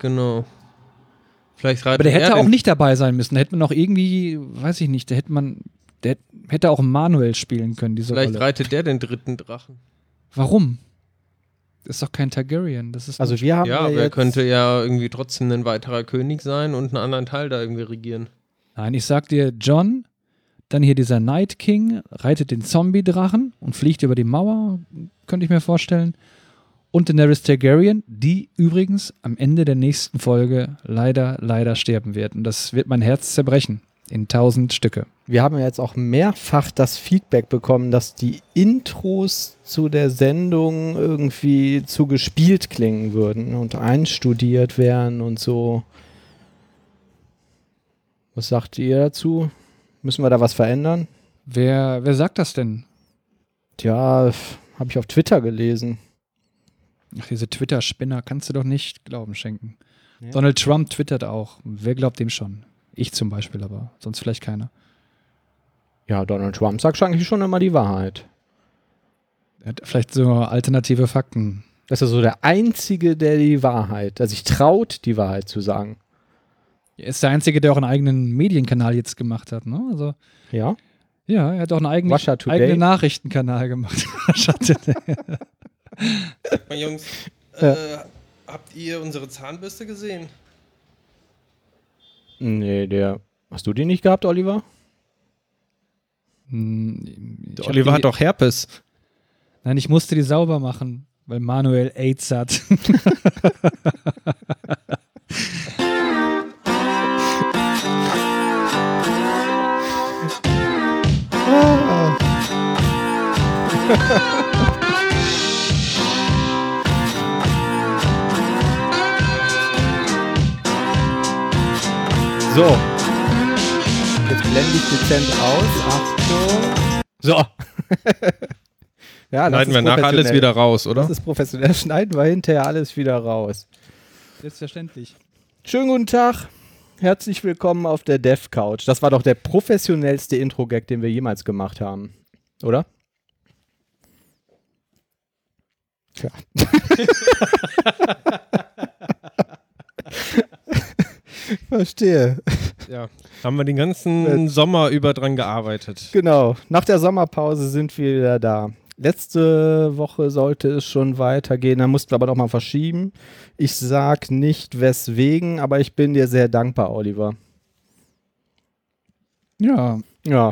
Genau. Vielleicht Aber der hätte auch nicht dabei sein müssen. Da hätte man auch irgendwie, weiß ich nicht, da hätte man, der hätte auch Manuel spielen können, diese Vielleicht Rolle. reitet der den dritten Drachen. Warum? Das ist doch kein Targaryen. Das ist Also wir haben Ja, ja, aber er könnte ja irgendwie trotzdem ein weiterer König sein und einen anderen Teil da irgendwie regieren. Nein, ich sag dir, John, dann hier dieser Night King, reitet den Zombie-Drachen und fliegt über die Mauer, könnte ich mir vorstellen. Und Daenerys Targaryen, die übrigens am Ende der nächsten Folge leider, leider sterben wird. Und das wird mein Herz zerbrechen. In tausend Stücke. wir haben ja jetzt auch mehrfach das Feedback bekommen, dass die Intros zu der Sendung irgendwie zu gespielt klingen würden und einstudiert wären und so. Was sagt ihr dazu? Müssen wir da was verändern? Wer, wer sagt das denn? Tja, habe ich auf Twitter gelesen. Ach, diese Twitter-Spinner kannst du doch nicht Glauben schenken. Ja. Donald Trump twittert auch. Wer glaubt dem schon? Ich zum Beispiel, aber sonst vielleicht keiner. Ja, Donald Trump sagt eigentlich schon immer die Wahrheit. Er hat vielleicht so alternative Fakten. Das ist so der Einzige, der die Wahrheit, der sich traut, die Wahrheit zu sagen. Er ist der Einzige, der auch einen eigenen Medienkanal jetzt gemacht hat. Ne? Also, Ja? ja, er hat auch einen eigenen, eigenen Nachrichtenkanal gemacht. Meine Jungs, Ja. äh, habt ihr unsere Zahnbürste gesehen? Nee, der. Hast du die nicht gehabt, Oliver? Hm, Oliver hat doch Herpes. Nein, ich musste die sauber machen, weil Manuel AIDS hat. So. Jetzt blende ich dezent aus. Achtung. So. ja, das Schneiden wir nachher alles wieder raus, oder? Das ist professionell. Schneiden wir hinterher alles wieder raus. Selbstverständlich. Schönen guten Tag. Herzlich willkommen auf der Dev Couch. Das war doch der professionellste Intro-Gag, den wir jemals gemacht haben. Oder? Tja. Verstehe. Ja. Haben wir den ganzen Sommer über dran gearbeitet. Genau. Nach der Sommerpause sind wir wieder da. Letzte Woche sollte es schon weitergehen, da mussten wir aber noch mal verschieben. Ich sag nicht weswegen, aber ich bin dir sehr dankbar, Oliver. Ja, Ja.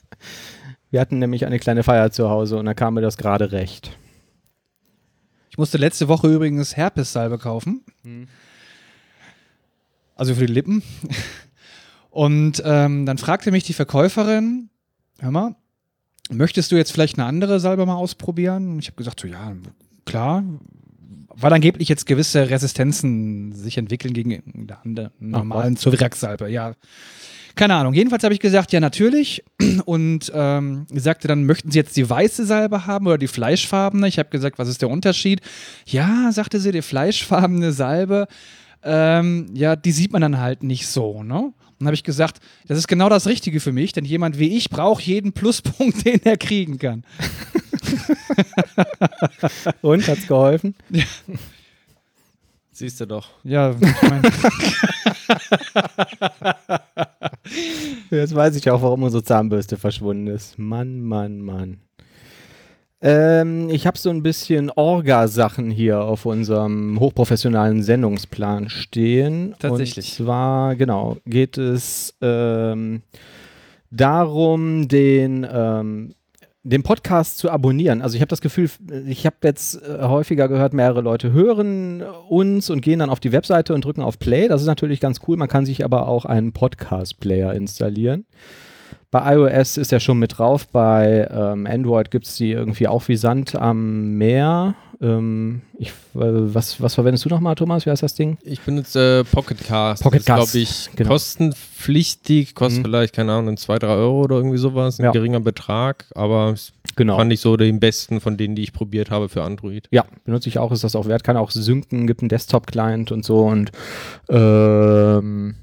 wir hatten nämlich eine kleine Feier zu Hause und da kam mir das gerade recht. ich musste letzte Woche übrigens Herpessalbe kaufen. Also für die Lippen. Und ähm, dann fragte mich die Verkäuferin, hör mal, möchtest du jetzt vielleicht eine andere Salbe mal ausprobieren? Und ich habe gesagt, so ja, klar. Weil angeblich jetzt gewisse Resistenzen sich entwickeln gegen andere- normalen Zovirax-Salbe. Ja, keine Ahnung. Jedenfalls habe ich gesagt, ja, natürlich. Und ähm, sagte dann, möchten Sie jetzt die weiße Salbe haben oder die fleischfarbene? Ich habe gesagt, was ist der Unterschied? Ja, sagte sie, die fleischfarbene Salbe, ähm, ja, die sieht man dann halt nicht so, ne? Und dann habe ich gesagt, das ist genau das Richtige für mich, denn jemand wie ich braucht jeden Pluspunkt, den er kriegen kann. Und hat's geholfen? Siehst du doch. Ja, ich mein, Jetzt weiß ich auch, warum unsere Zahnbürste verschwunden ist. Mann, Mann, Mann. Ähm, ich habe so ein bisschen Orga-Sachen hier auf unserem hochprofessionalen Sendungsplan stehen. Tatsächlich. Und zwar, genau, geht es ähm, darum, den, ähm, den Podcast zu abonnieren. Also ich habe das Gefühl, ich habe jetzt äh, häufiger gehört, mehrere Leute hören uns und gehen dann auf die Webseite und drücken auf Play. Das ist natürlich ganz cool. Man kann sich aber auch einen Podcast-Player installieren. Bei iOS ist er schon mit drauf, bei ähm, Android gibt es die irgendwie auch wie Sand am Meer. Ähm, ich, äh, was, was verwendest du nochmal, Thomas? Wie heißt das Ding? Ich benutze äh, Pocket Cast. Pocket Cast, glaube ich, genau. kostenpflichtig. Kostet Mhm. vielleicht, keine Ahnung, 2, 3 Euro oder irgendwie sowas. Ein Ja. geringer Betrag. Aber Genau. fand ich so den besten von denen, die ich probiert habe für Android. Ja, benutze ich auch, ist das auch wert. Kann auch synken, gibt einen Desktop-Client und so und ähm,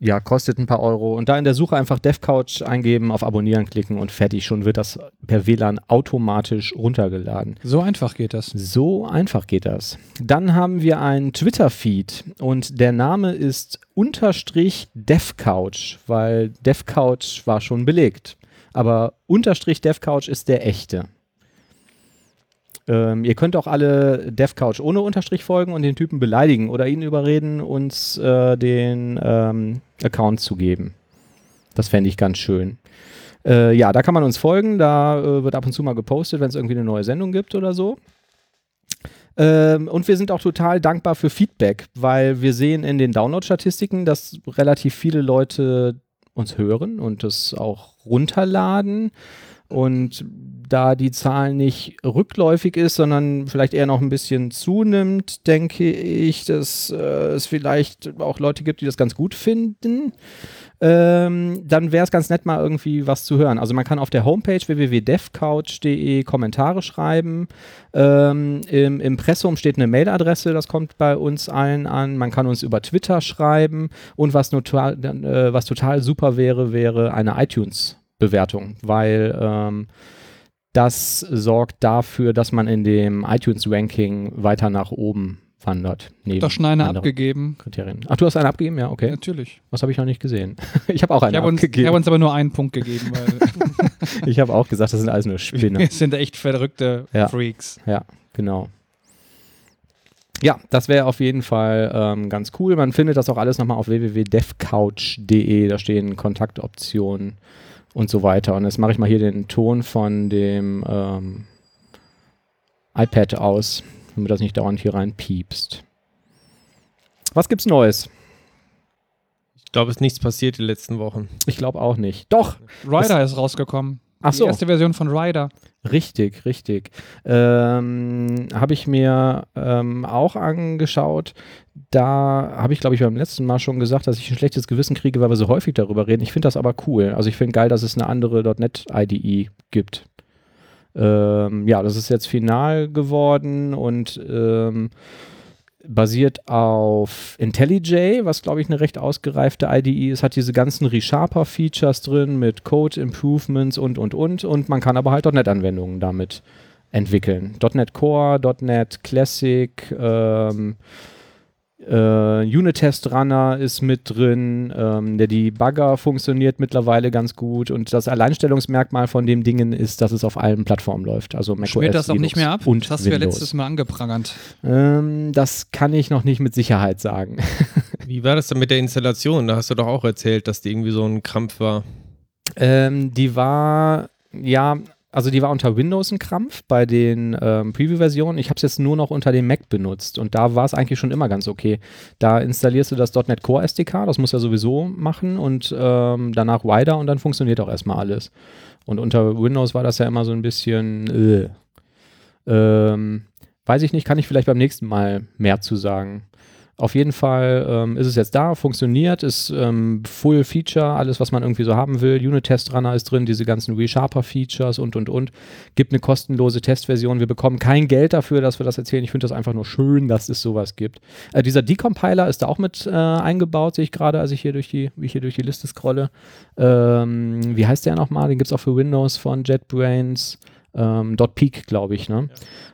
ja, kostet ein paar Euro. Und da in der Suche einfach DevCouch eingeben, auf Abonnieren klicken und fertig. Schon wird das per WLAN automatisch runtergeladen. So einfach geht das. So einfach geht das. Dann haben wir einen Twitter-Feed und der Name ist unterstrich DevCouch, weil DevCouch war schon belegt. Aber unterstrich DevCouch ist der echte. Ähm, ihr könnt auch alle DevCouch ohne Unterstrich folgen und den Typen beleidigen oder ihn überreden, uns äh, den ähm, Account zu geben. Das fände ich ganz schön. Äh, ja, da kann man uns folgen. Da äh, wird ab und zu mal gepostet, wenn es irgendwie eine neue Sendung gibt oder so. Ähm, und wir sind auch total dankbar für Feedback, weil wir sehen in den Download-Statistiken, dass relativ viele Leute uns hören und das auch runterladen. Und da die Zahl nicht rückläufig ist, sondern vielleicht eher noch ein bisschen zunimmt, denke ich, dass äh, es vielleicht auch Leute gibt, die das ganz gut finden. Ähm, dann wäre es ganz nett, mal irgendwie was zu hören. Also man kann auf der Homepage www.devcouch.de Kommentare schreiben. Ähm, im Impressum steht eine Mailadresse, das kommt bei uns allen an. Man kann uns über Twitter schreiben. Und was, total, äh, was total super wäre, wäre eine iTunes-Bewertung, weil ähm, das sorgt dafür, dass man in dem iTunes-Ranking weiter nach oben wandert. Neben Doch schon eine abgegeben. Kriterien. Ach, du hast eine abgegeben? Ja, okay. Natürlich. Was habe ich noch nicht gesehen? ich habe auch eine ich hab abgegeben. ich habe uns aber nur einen Punkt gegeben. ich habe auch gesagt, das sind alles nur Spinner. Wir sind echt verrückte ja. Freaks. Ja, genau. Ja, das wäre auf jeden Fall ähm, ganz cool. Man findet das auch alles nochmal auf www.devcouch.de. Da stehen Kontaktoptionen und so weiter. Und jetzt mache ich mal hier den Ton von dem ähm, iPad aus, damit das nicht dauernd hier rein piepst. Was gibt's Neues? Ich glaube, es ist nichts passiert die letzten Wochen. Ich glaube auch nicht. Doch! Rider ist rausgekommen. Ach so. Die erste Version von Rider. Richtig, richtig. Ähm, habe ich mir ähm, auch angeschaut. Da habe ich, glaube ich, beim letzten Mal schon gesagt, dass ich ein schlechtes Gewissen kriege, weil wir so häufig darüber reden. Ich finde das aber cool. Also ich finde geil, dass es eine andere .NET-IDE gibt. Ähm, ja, das ist jetzt final geworden und ähm, basiert auf IntelliJ, was glaube ich eine recht ausgereifte IDE ist, hat diese ganzen ReSharper-Features drin mit Code Improvements und und und und man kann aber halt .NET-Anwendungen damit entwickeln. .NET Core, .NET Classic, ähm, äh, Unit-Test Runner ist mit drin, ähm, der Debugger funktioniert mittlerweile ganz gut und das Alleinstellungsmerkmal von dem Dingen ist, dass es auf allen Plattformen läuft. Also macOS, Schmiert das auch Linux nicht mehr ab? Und das hast Windows. du ja letztes Mal angeprangert. Ähm, das kann ich noch nicht mit Sicherheit sagen. Wie war das denn mit der Installation? Da hast du doch auch erzählt, dass die irgendwie so ein Krampf war. ähm, die war, ja, also die war unter Windows ein Krampf bei den ähm, Preview-Versionen. Ich habe es jetzt nur noch unter dem Mac benutzt und da war es eigentlich schon immer ganz okay. Da installierst du das .NET Core SDK, das muss er sowieso machen und ähm, danach Wider und dann funktioniert auch erstmal alles. Und unter Windows war das ja immer so ein bisschen, äh. ähm, weiß ich nicht, kann ich vielleicht beim nächsten Mal mehr zu sagen. Auf jeden Fall ähm, ist es jetzt da, funktioniert, ist ähm, Full Feature, alles, was man irgendwie so haben will. Unit-Test Runner ist drin, diese ganzen ReSharper-Features und und und. Gibt eine kostenlose Testversion. Wir bekommen kein Geld dafür, dass wir das erzählen. Ich finde das einfach nur schön, dass es sowas gibt. Äh, dieser Decompiler ist da auch mit äh, eingebaut, sehe ich gerade, als ich hier durch die, wie hier durch die Liste scrolle. Ähm, wie heißt der nochmal? Den gibt es auch für Windows von JetBrains. Ähm, .peak, glaube ich, ne?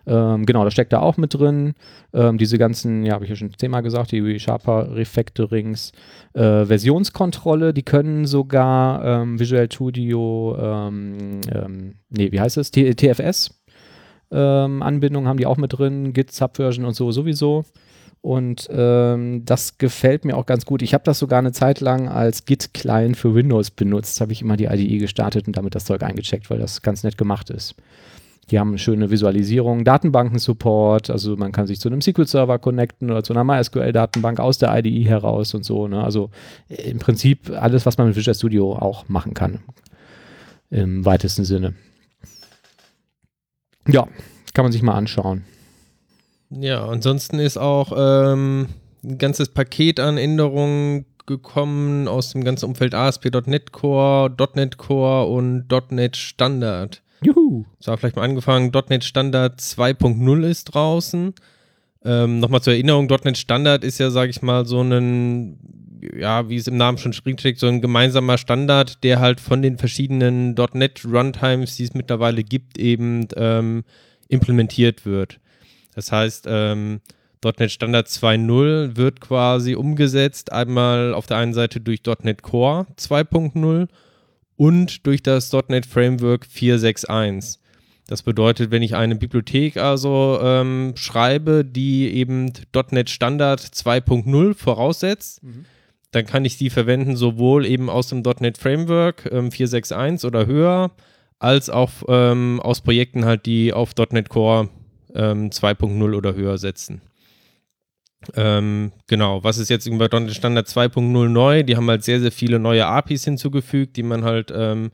Ähm, genau, das steckt da auch mit drin. Ähm, diese ganzen, ja, habe ich ja schon zehnmal gesagt, die ReSharper Refactorings, äh, Versionskontrolle, die können sogar ähm, Visual Studio, ähm, ähm, nee, wie heißt es? TFS ähm, Anbindung haben die auch mit drin, Git Subversion und so sowieso. Und ähm, das gefällt mir auch ganz gut. Ich habe das sogar eine Zeit lang als Git-Client für Windows benutzt. Habe ich immer die IDE gestartet und damit das Zeug eingecheckt, weil das ganz nett gemacht ist. Die haben schöne Visualisierung, Datenbanken-Support, also man kann sich zu einem SQL-Server connecten oder zu einer MySQL-Datenbank aus der IDE heraus und so. Ne? Also äh, im Prinzip alles, was man mit Visual Studio auch machen kann. Im weitesten Sinne. Ja, kann man sich mal anschauen. Ja, ansonsten ist auch ähm, ein ganzes Paket an Änderungen gekommen aus dem ganzen Umfeld ASP.NET Core, .NET Core und .NET Standard. Juhu! So, vielleicht mal angefangen, .NET Standard 2.0 ist draußen. Ähm, Nochmal zur Erinnerung, .NET Standard ist ja, sage ich mal, so ein ja, wie es im Namen schon steckt, so ein gemeinsamer Standard, der halt von den verschiedenen .NET Runtimes, die es mittlerweile gibt, eben ähm, implementiert wird. Das heißt, ähm, .NET Standard 2.0 wird quasi umgesetzt, einmal auf der einen Seite durch .NET Core 2.0 und durch das .NET Framework 4.6.1. Das bedeutet, wenn ich eine Bibliothek also ähm, schreibe, die eben .NET Standard 2.0 voraussetzt, mhm. dann kann ich die verwenden sowohl eben aus dem .NET Framework ähm, 4.6.1 oder höher, als auch ähm, aus Projekten halt, die auf .NET Core 2.0 ähm, oder höher setzen. Ähm, genau, was ist jetzt über .NET Standard 2.0 neu? Die haben halt sehr, sehr viele neue APIs hinzugefügt, die man halt ähm,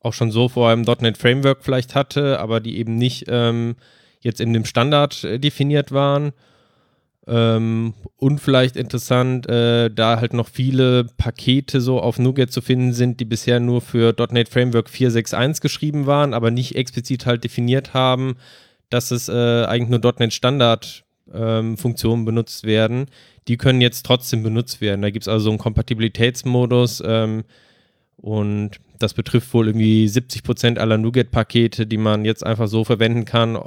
auch schon so vor einem .NET Framework vielleicht hatte, aber die eben nicht ähm, jetzt in dem Standard äh, definiert waren. Ähm, und vielleicht interessant, äh, da halt noch viele Pakete so auf NuGet zu finden sind, die bisher nur für .NET Framework 4.6.1 geschrieben waren, aber nicht explizit halt definiert haben, dass es äh, eigentlich nur .NET Standard ähm, Funktionen benutzt werden, die können jetzt trotzdem benutzt werden. Da gibt es also einen Kompatibilitätsmodus ähm, und das betrifft wohl irgendwie 70% aller NuGet-Pakete, die man jetzt einfach so verwenden kann,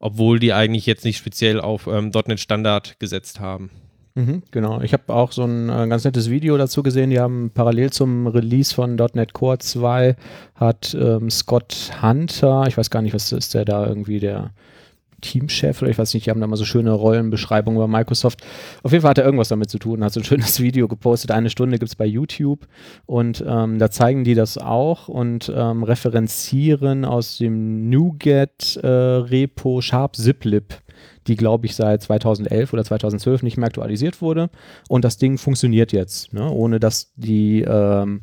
obwohl die eigentlich jetzt nicht speziell auf ähm, .NET Standard gesetzt haben. Mhm, genau. Ich habe auch so ein äh, ganz nettes Video dazu gesehen. Die haben parallel zum Release von .NET Core 2 hat ähm, Scott Hunter, ich weiß gar nicht, was ist der da irgendwie der Teamchef oder ich weiß nicht, die haben da mal so schöne Rollenbeschreibungen über Microsoft. Auf jeden Fall hat er irgendwas damit zu tun, hat so ein schönes Video gepostet. Eine Stunde gibt es bei YouTube und ähm, da zeigen die das auch und ähm, referenzieren aus dem NuGet äh, Repo Sharp Ziplib die glaube ich seit 2011 oder 2012 nicht mehr aktualisiert wurde. Und das Ding funktioniert jetzt, ne? ohne dass die, ähm,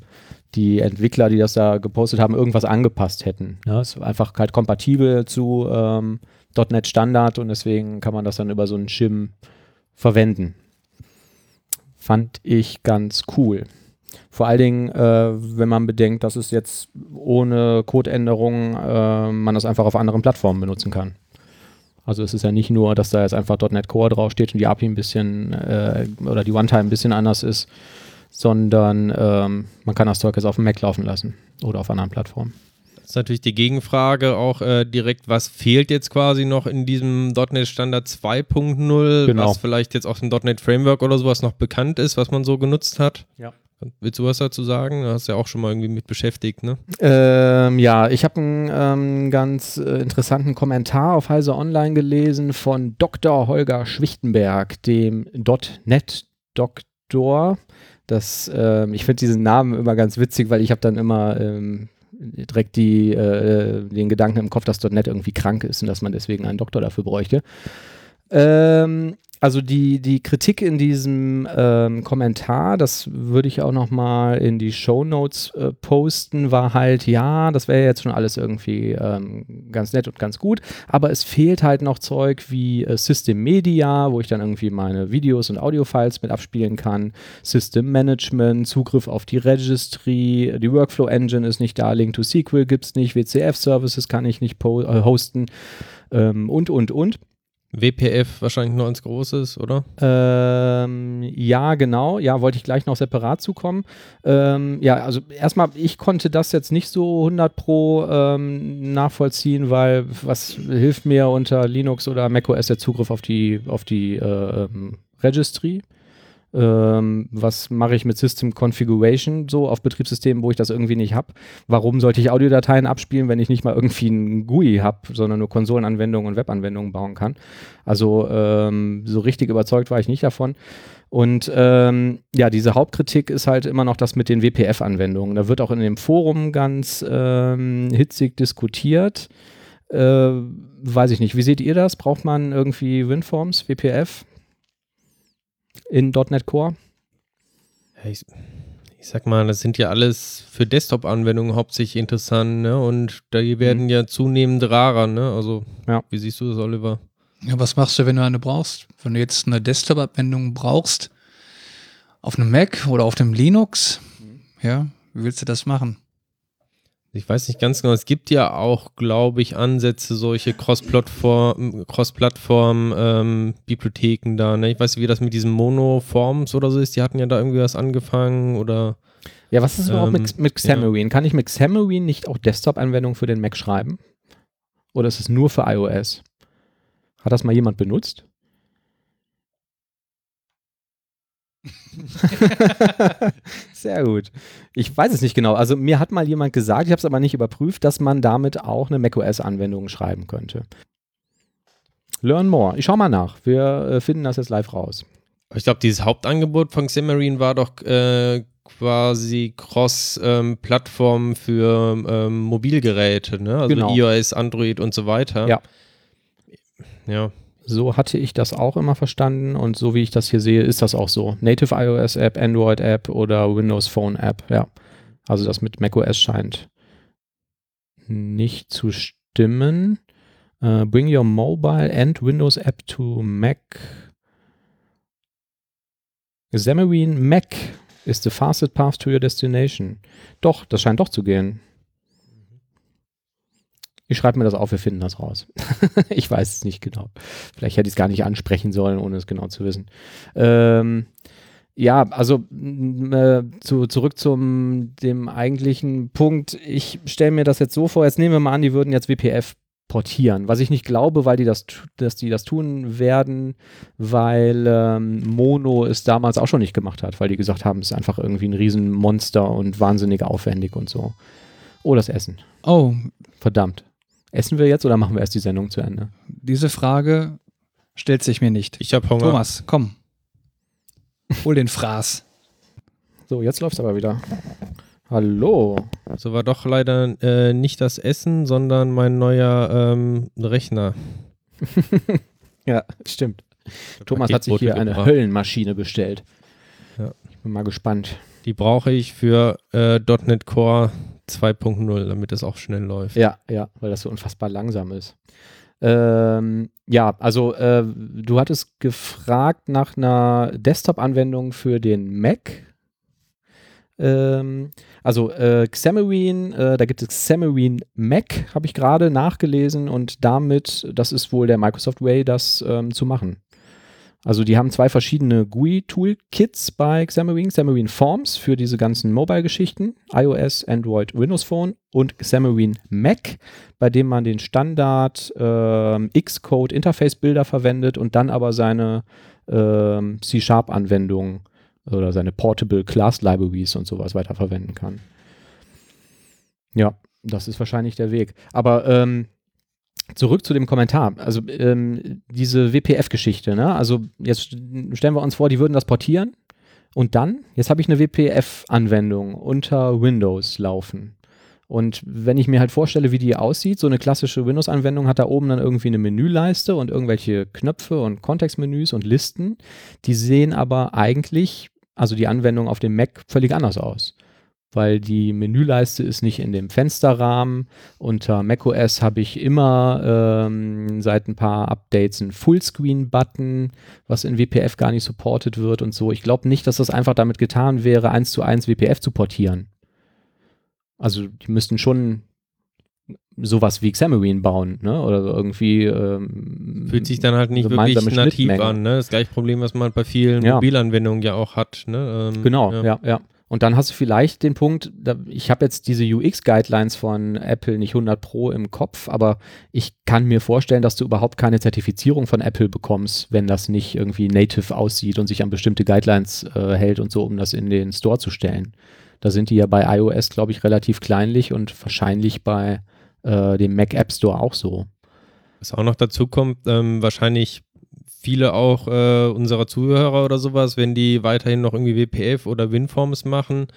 die Entwickler, die das da gepostet haben, irgendwas angepasst hätten. Es ist einfach halt kompatibel zu ähm, .NET Standard und deswegen kann man das dann über so einen Shim verwenden. Fand ich ganz cool. Vor allen Dingen, äh, wenn man bedenkt, dass es jetzt ohne Codeänderungen äh, man das einfach auf anderen Plattformen benutzen kann. Also es ist ja nicht nur, dass da jetzt einfach .NET Core draufsteht und die API ein bisschen äh, oder die One-Time ein bisschen anders ist, sondern ähm, man kann das Zeug jetzt auf dem Mac laufen lassen oder auf anderen Plattformen ist natürlich die Gegenfrage auch äh, direkt, was fehlt jetzt quasi noch in diesem .NET Standard 2.0, genau. was vielleicht jetzt aus dem .NET Framework oder sowas noch bekannt ist, was man so genutzt hat? Ja. Willst du was dazu sagen? Du hast ja auch schon mal irgendwie mit beschäftigt, ne? Ähm, ja, ich habe einen ähm, ganz äh, interessanten Kommentar auf Heise Online gelesen von Dr. Holger Schwichtenberg, dem .NET Doktor. Das, ähm, ich finde diesen Namen immer ganz witzig, weil ich habe dann immer ähm, direkt die, äh, den Gedanken im Kopf, dass .NET irgendwie krank ist und dass man deswegen einen Doktor dafür bräuchte. Ähm, also die, die Kritik in diesem ähm, Kommentar, das würde ich auch nochmal in die Show Notes äh, posten, war halt, ja, das wäre jetzt schon alles irgendwie ähm, ganz nett und ganz gut, aber es fehlt halt noch Zeug wie äh, System Media, wo ich dann irgendwie meine Videos und Audiofiles mit abspielen kann, System Management, Zugriff auf die Registry, die Workflow Engine ist nicht da, Link to SQL gibt es nicht, WCF Services kann ich nicht äh, hosten ähm, und, und, und. WPF wahrscheinlich nur als großes, oder? Ähm, ja, genau. Ja, wollte ich gleich noch separat zukommen. Ähm, ja, also erstmal, ich konnte das jetzt nicht so 100 pro ähm, nachvollziehen, weil was hilft mir unter Linux oder macOS der Zugriff auf die, auf die äh, ähm, Registry? Ähm, was mache ich mit System Configuration so auf Betriebssystemen, wo ich das irgendwie nicht habe? Warum sollte ich Audiodateien abspielen, wenn ich nicht mal irgendwie ein GUI habe, sondern nur Konsolenanwendungen und Webanwendungen bauen kann? Also ähm, so richtig überzeugt war ich nicht davon. Und ähm, ja, diese Hauptkritik ist halt immer noch das mit den WPF-Anwendungen. Da wird auch in dem Forum ganz ähm, hitzig diskutiert. Äh, weiß ich nicht. Wie seht ihr das? Braucht man irgendwie WinForms, WPF? In .NET Core? Ich, ich, sag mal, das sind ja alles für Desktop-Anwendungen hauptsächlich interessant, ne? Und die werden mhm. ja zunehmend rarer, ne? Also, ja. wie siehst du das, Oliver? Ja, was machst du, wenn du eine brauchst? Wenn du jetzt eine Desktop-Anwendung brauchst, auf einem Mac oder auf dem Linux, mhm. ja, wie willst du das machen? Ich weiß nicht ganz genau, es gibt ja auch, glaube ich, Ansätze, solche Cross-Plattform, Cross-Plattform-Bibliotheken da. Ne? Ich weiß nicht, wie das mit diesen Mono-Forms oder so ist. Die hatten ja da irgendwie was angefangen oder. Ja, was ist überhaupt Ähm, mit, mit Xamarin? Kann ich mit Xamarin nicht auch Desktop-Anwendungen für den Mac schreiben? Oder ist es nur für iOS? Hat das mal jemand benutzt? Sehr gut. Ich weiß es nicht genau. Also mir hat mal jemand gesagt, ich habe es aber nicht überprüft, dass man damit auch eine macOS-Anwendung schreiben könnte. Learn more. Ich schau mal nach. Wir äh, finden das jetzt live raus. Ich glaube, dieses Hauptangebot von Xamarin war doch äh, quasi Cross-Plattform für ähm, Mobilgeräte, ne? Also Genau. iOS, Android und so weiter. Ja. Ja. So hatte ich das auch immer verstanden und so wie ich das hier sehe, ist das auch so. Native iOS App, Android App oder Windows Phone App, ja. Also das mit macOS scheint nicht zu stimmen. Äh, bring your mobile and Windows App to Mac. Xamarin Mac is the fastest path to your destination. Doch, das scheint doch zu gehen. Ich schreibe mir das auf, wir finden das raus. ich weiß es nicht genau. Vielleicht hätte ich es gar nicht ansprechen sollen, ohne es genau zu wissen. Ähm, ja, also äh, zu, zurück zum dem eigentlichen Punkt. Ich stelle mir das jetzt so vor, jetzt nehmen wir mal an, die würden jetzt WPF portieren, was ich nicht glaube, weil die das, dass die das tun werden, weil ähm, Mono es damals auch schon nicht gemacht hat, weil die gesagt haben, es ist einfach irgendwie ein Riesenmonster und wahnsinnig aufwendig und so. Oh, das Essen. Oh, Verdammt. Essen wir jetzt oder machen wir erst die Sendung zu Ende? diese Frage stellt sich mir nicht. Ich habe Hunger. Thomas, komm. Hol den Fraß. So, jetzt läuft's aber wieder. Hallo. So war doch leider äh, nicht das Essen, sondern mein neuer ähm, Rechner. Ja, stimmt. Thomas hat sich hier eine gebracht. Höllenmaschine bestellt. Ja. Ich bin mal gespannt. Die brauche ich für äh, .NET Core 2.0, damit es auch schnell läuft. Ja, ja, weil das so unfassbar langsam ist. Ähm, ja, also äh, du hattest gefragt nach einer Desktop-Anwendung für den Mac. Ähm, also äh, Xamarin, äh, da gibt es Xamarin Mac, habe ich gerade nachgelesen und damit, das ist wohl der Microsoft Way, das ähm, zu machen. Also die haben zwei verschiedene GUI-Toolkits bei Xamarin. Xamarin Forms für diese ganzen Mobile-Geschichten, iOS, Android, Windows Phone und Xamarin Mac, bei dem man den Standard ähm, Xcode Interface Bilder verwendet und dann aber seine ähm, C-Sharp-Anwendungen oder seine Portable Class Libraries und sowas weiterverwenden kann. Ja, das ist wahrscheinlich der Weg. Aber ähm, zurück zu dem Kommentar. Also ähm, diese WPF-Geschichte, ne? Also jetzt st- stellen wir uns vor, die würden das portieren und dann, jetzt habe ich eine WPF-Anwendung unter Windows laufen. Und wenn ich mir halt vorstelle, wie die aussieht, so eine klassische Windows-Anwendung hat da oben dann irgendwie eine Menüleiste und irgendwelche Knöpfe und Kontextmenüs und Listen. Die sehen aber eigentlich, also die Anwendung auf dem Mac, völlig anders aus. Weil die Menüleiste ist nicht in dem Fensterrahmen. Unter macOS habe ich immer ähm, seit ein paar Updates einen Fullscreen-Button, was in WPF gar nicht supported wird und so. Ich glaube nicht, dass das einfach damit getan wäre, eins zu eins WPF zu portieren. Also die müssten schon sowas wie Xamarin bauen, ne? Oder irgendwie ähm, Fühlt sich dann halt nicht wirklich nativ an. Ne? Das gleiche Problem, was man bei vielen Ja. Mobilanwendungen ja auch hat. Ne? Ähm, Genau, ja. ja, Und dann hast du vielleicht den Punkt, ich habe jetzt diese UX-Guidelines von Apple nicht 100 Pro im Kopf, aber ich kann mir vorstellen, dass du überhaupt keine Zertifizierung von Apple bekommst, wenn das nicht irgendwie native aussieht und sich an bestimmte Guidelines äh, hält und so, um das in den Store zu stellen. Da sind die ja bei iOS, glaube ich, relativ kleinlich und wahrscheinlich bei äh, dem Mac App Store auch so. Was auch noch dazu kommt, ähm, wahrscheinlich viele auch äh, unserer Zuhörer oder sowas, wenn die weiterhin noch irgendwie WPF oder WinForms machen,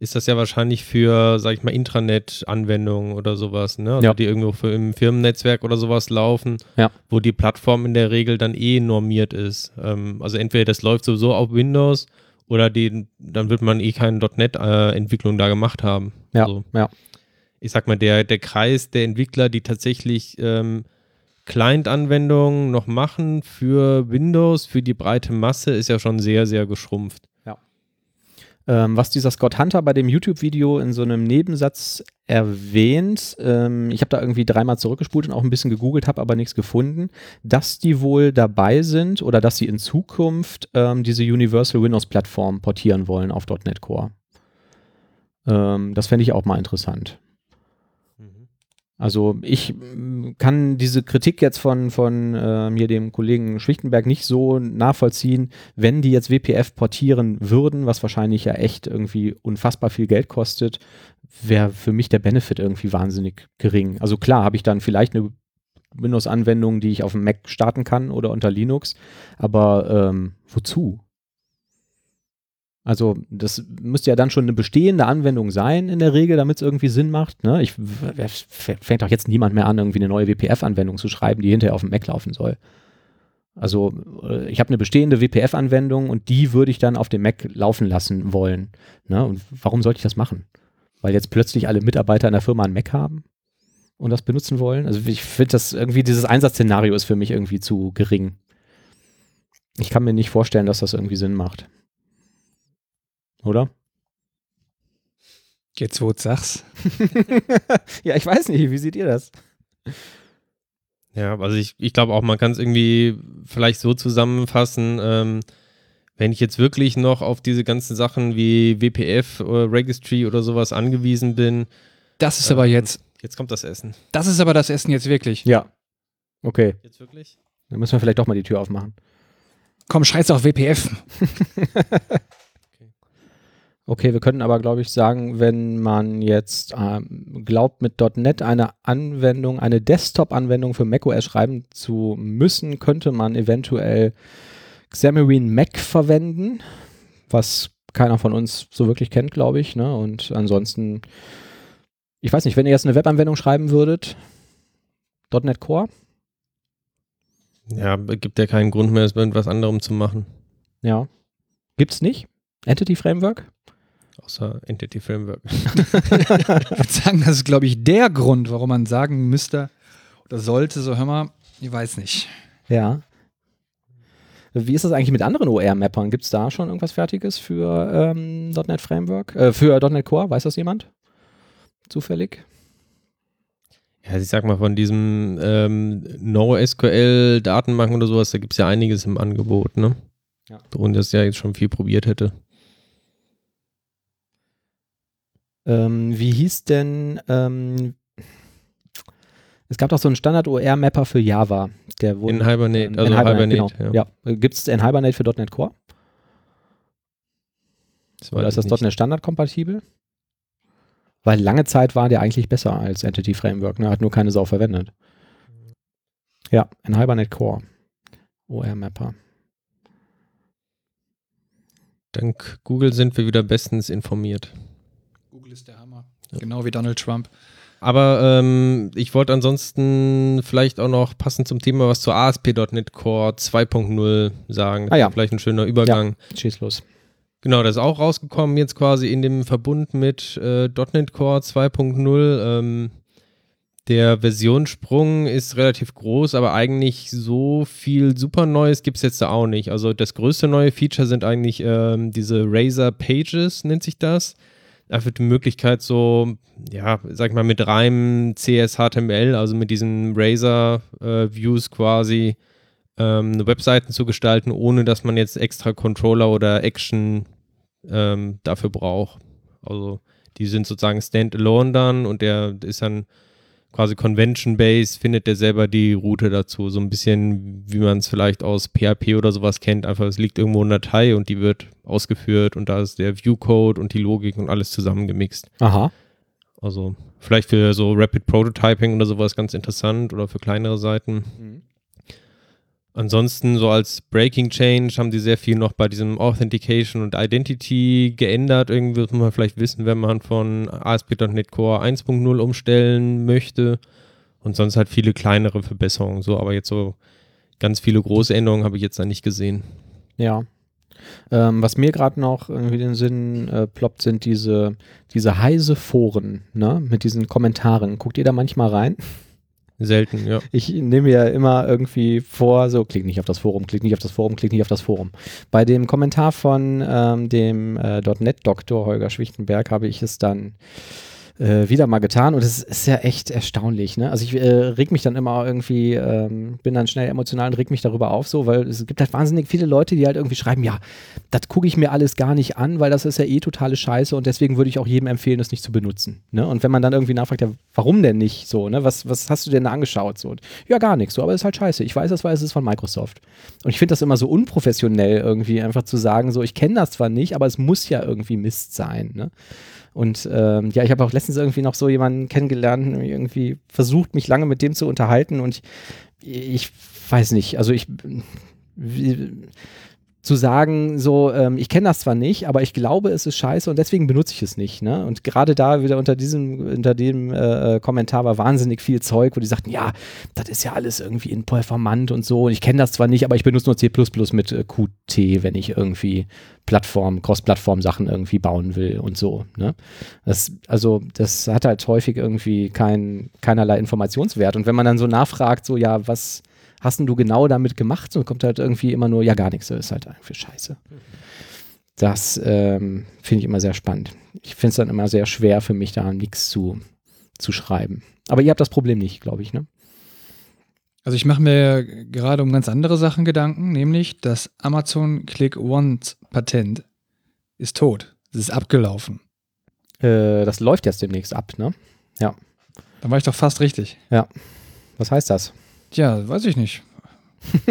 ist das ja wahrscheinlich für, sag ich mal, Intranet-Anwendungen oder sowas, ne? Also Ja. die irgendwo für, im Firmennetzwerk oder sowas laufen, Ja. wo die Plattform in der Regel dann eh normiert ist. Ähm, also entweder das läuft sowieso auf Windows oder die, dann wird man eh keine .NET-Entwicklung da gemacht haben. Ja, Also, ja. ich sag mal, der, der Kreis der Entwickler, die tatsächlich ähm, Client-Anwendungen noch machen für Windows, für die breite Masse, ist ja schon sehr, sehr geschrumpft. Ähm, was dieser Scott Hunter bei dem YouTube-Video in so einem Nebensatz erwähnt, ähm, ich habe da irgendwie dreimal zurückgespult und auch ein bisschen gegoogelt, habe aber nichts gefunden, dass die wohl dabei sind oder dass sie in Zukunft ähm, diese Universal Windows-Plattform portieren wollen auf .NET Core. Ähm, das fände ich auch mal interessant. Also ich mm, kann diese Kritik jetzt von, von äh, mir, dem Kollegen Schwichtenberg, nicht so nachvollziehen, wenn die jetzt WPF portieren würden, was wahrscheinlich ja echt irgendwie unfassbar viel Geld kostet, wäre für mich der Benefit irgendwie wahnsinnig gering. Also klar habe ich dann vielleicht eine Windows-Anwendung, die ich auf dem Mac starten kann oder unter Linux, aber ähm, wozu? Also das müsste ja dann schon eine bestehende Anwendung sein in der Regel, damit es irgendwie Sinn macht. Ne? Ich fängt doch jetzt niemand mehr an, irgendwie eine neue WPF-Anwendung zu schreiben, die hinterher auf dem Mac laufen soll. Also äh, ich habe eine bestehende WPF-Anwendung und die würde ich dann auf dem Mac laufen lassen wollen. Ne? Und warum sollte ich das machen? Weil jetzt plötzlich alle Mitarbeiter in der Firma einen Mac haben und das benutzen wollen. Also ich finde das irgendwie, dieses Einsatzszenario ist für mich irgendwie zu gering. Ich kann mir nicht vorstellen, dass das irgendwie Sinn macht. Oder? Jetzt, wo du sagst. ja, ich weiß nicht. Wie seht ihr das? Ja, also ich, ich glaube auch, man kann es irgendwie vielleicht so zusammenfassen, ähm, wenn ich jetzt wirklich noch auf diese ganzen Sachen wie WPF oder Registry oder sowas angewiesen bin. Das ist ähm, aber jetzt. Jetzt kommt das Essen. Das ist aber das Essen jetzt wirklich. Ja. Okay. Jetzt wirklich? Dann müssen wir vielleicht doch mal die Tür aufmachen. Komm, scheiß auf WPF. Okay, wir können aber, glaube ich, sagen, wenn man jetzt ähm, glaubt, mit .NET eine Anwendung, eine Desktop-Anwendung für macOS schreiben zu müssen, könnte man eventuell Xamarin Mac verwenden, was keiner von uns so wirklich kennt, glaube ich. Ne? Und ansonsten, ich weiß nicht, wenn ihr jetzt eine Webanwendung schreiben würdet, .NET Core? Ja, gibt ja keinen Grund mehr, es mit etwas anderem zu machen. Ja. Gibt's nicht? Entity Framework? Außer Entity Framework. ich würde sagen, das ist, glaube ich, der Grund, warum man sagen müsste oder sollte, so hör mal, ich weiß nicht. Ja. Wie ist das eigentlich mit anderen OR-Mappern? Gibt es da schon irgendwas Fertiges für ähm, .NET Framework? Äh, für .NET Core? Weiß das jemand? Zufällig? Ja, ich sag mal, von diesem ähm, NoSQL-Datenbanken oder sowas, da gibt es ja einiges im Angebot, ne? Ja. Und das ja jetzt schon viel probiert hätte. Ähm, wie hieß denn, ähm, es gab doch so einen Standard-OR-Mapper für Java. Der wurde, in Hibernate, ähm, also in Hibernate, Hibernate genau. ja. ja. Gibt es in Hibernate für .NET Core? Oder ist das nicht. .NET Standard kompatibel? Weil lange Zeit war der eigentlich besser als Entity Framework, ne? hat nur keine Sau verwendet. Ja, in Hibernate Core. OR-Mapper. Dank Google sind wir wieder bestens informiert ist der Hammer. Ja. Genau wie Donald Trump. Aber ähm, ich wollte ansonsten vielleicht auch noch passend zum Thema was zu ASP.NET Core 2.0 sagen. Das ah ja. Vielleicht ein schöner Übergang. Ja, schieß los. Genau, das ist auch rausgekommen jetzt quasi in dem Verbund mit äh, .NET Core 2.0. Ähm, der Versionssprung ist relativ groß, aber eigentlich so viel super Neues gibt es jetzt da auch nicht. Also das größte neue Feature sind eigentlich ähm, diese Razer Pages, nennt sich das einfach die Möglichkeit, so, ja, sag ich mal, mit reinem CS HTML, also mit diesen Razor-Views äh, quasi, ähm, Webseiten zu gestalten, ohne dass man jetzt extra Controller oder Action ähm, dafür braucht. Also die sind sozusagen standalone dann und der ist dann quasi Convention-Based, findet der selber die Route dazu. So ein bisschen, wie man es vielleicht aus PHP oder sowas kennt. Einfach, es liegt irgendwo eine Datei und die wird ausgeführt und da ist der View-Code und die Logik und alles zusammengemixt. Aha. Also vielleicht für so Rapid Prototyping oder sowas ganz interessant oder für kleinere Seiten. Mhm. Ansonsten, so als Breaking Change haben die sehr viel noch bei diesem Authentication und Identity geändert. Irgendwie muss man vielleicht wissen, wenn man von ASP.NET Core 1.0 umstellen möchte. Und sonst halt viele kleinere Verbesserungen. So, aber jetzt so ganz viele große Änderungen habe ich jetzt da nicht gesehen. Ja. Ähm, was mir gerade noch irgendwie den Sinn äh, ploppt, sind diese, diese heise Foren, ne? Mit diesen Kommentaren. Guckt ihr da manchmal rein? Selten, ja. Ich nehme ja immer irgendwie vor, so klick nicht auf das Forum, klick nicht auf das Forum, klick nicht auf das Forum. Bei dem Kommentar von ähm, dem äh, .NET-Doktor Holger Schwichtenberg habe ich es dann äh, wieder mal getan und es ist ja echt erstaunlich. Ne? Also ich äh, reg mich dann immer irgendwie, ähm, bin dann schnell emotional und reg mich darüber auf, so, weil es gibt halt wahnsinnig viele Leute, die halt irgendwie schreiben, ja, das gucke ich mir alles gar nicht an, weil das ist ja eh totale Scheiße und deswegen würde ich auch jedem empfehlen, das nicht zu benutzen. Ne? Und wenn man dann irgendwie nachfragt, ja, warum denn nicht so, ne? Was, was hast du denn da angeschaut? So, ja, gar nichts, so, aber es ist halt scheiße. Ich weiß das, weil es ist von Microsoft. Und ich finde das immer so unprofessionell, irgendwie einfach zu sagen, so, ich kenne das zwar nicht, aber es muss ja irgendwie Mist sein. Ne? Und ähm, ja, ich habe auch letztens irgendwie noch so jemanden kennengelernt, irgendwie versucht, mich lange mit dem zu unterhalten. Und ich, ich weiß nicht, also ich zu sagen, so, ähm, ich kenne das zwar nicht, aber ich glaube, es ist scheiße und deswegen benutze ich es nicht. Ne? Und gerade da wieder unter diesem, unter dem äh, Kommentar war wahnsinnig viel Zeug, wo die sagten, ja, das ist ja alles irgendwie in performant und so. Und ich kenne das zwar nicht, aber ich benutze nur C mit äh, Qt, wenn ich irgendwie Plattform, Cross-Plattform-Sachen irgendwie bauen will und so. Ne? Das, also, das hat halt häufig irgendwie kein, keinerlei Informationswert. Und wenn man dann so nachfragt, so, ja, was hast denn du genau damit gemacht? Und kommt halt irgendwie immer nur, ja, gar nichts, das ist halt einfach scheiße. Das ähm, finde ich immer sehr spannend. Ich finde es dann immer sehr schwer für mich, da nichts zu, zu schreiben. Aber ihr habt das Problem nicht, glaube ich, ne? Also ich mache mir gerade um ganz andere Sachen Gedanken, nämlich das Amazon Click Once Patent ist tot. Es ist abgelaufen. Äh, das läuft jetzt demnächst ab, ne? Ja. Dann war ich doch fast richtig. Ja. Was heißt das? Tja, weiß ich nicht.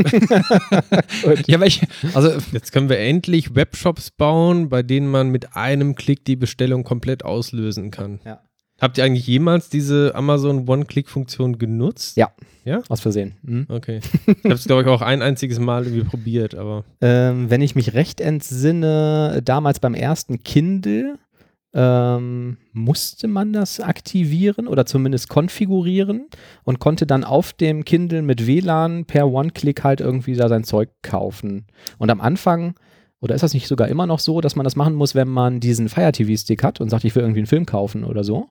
ja, welche, also jetzt können wir endlich Webshops bauen, bei denen man mit einem Klick die Bestellung komplett auslösen kann. Ja. Habt ihr eigentlich jemals diese Amazon One-Click-Funktion genutzt? Ja. Ja? Aus Versehen. Mhm. Okay. Ich habe es, glaube ich, auch ein einziges Mal irgendwie probiert, aber. Ähm, wenn ich mich recht entsinne, damals beim ersten Kindle ähm, musste man das aktivieren oder zumindest konfigurieren und konnte dann auf dem Kindle mit WLAN per One-Click halt irgendwie da sein Zeug kaufen. Und am Anfang, oder ist das nicht sogar immer noch so, dass man das machen muss, wenn man diesen Fire TV-Stick hat und sagt, ich will irgendwie einen Film kaufen oder so?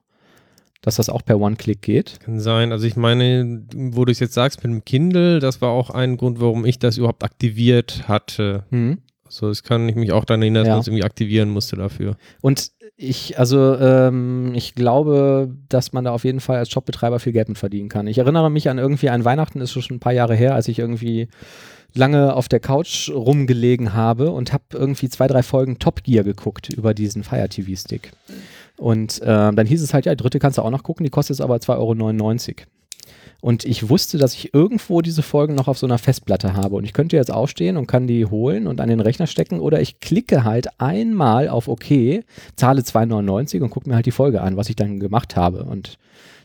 Dass das auch per One-Click geht? Kann sein. Also ich meine, wo du es jetzt sagst mit dem Kindle, das war auch ein Grund, warum ich das überhaupt aktiviert hatte. Mhm. So, das kann ich mich auch daran erinnern, dass ja. man es irgendwie aktivieren musste dafür. Und ich, also ähm, ich glaube, dass man da auf jeden Fall als Shopbetreiber viel Geld mit verdienen kann. Ich erinnere mich an irgendwie ein Weihnachten, ist schon ein paar Jahre her, als ich irgendwie lange auf der Couch rumgelegen habe und habe irgendwie zwei, drei Folgen Top Gear geguckt über diesen Fire TV Stick. Und äh, dann hieß es halt, ja, die dritte kannst du auch noch gucken, die kostet aber 2,99 Euro. Und ich wusste, dass ich irgendwo diese Folgen noch auf so einer Festplatte habe. Und ich könnte jetzt aufstehen und kann die holen und an den Rechner stecken. Oder ich klicke halt einmal auf OK, zahle 2,99 und gucke mir halt die Folge an, was ich dann gemacht habe. Und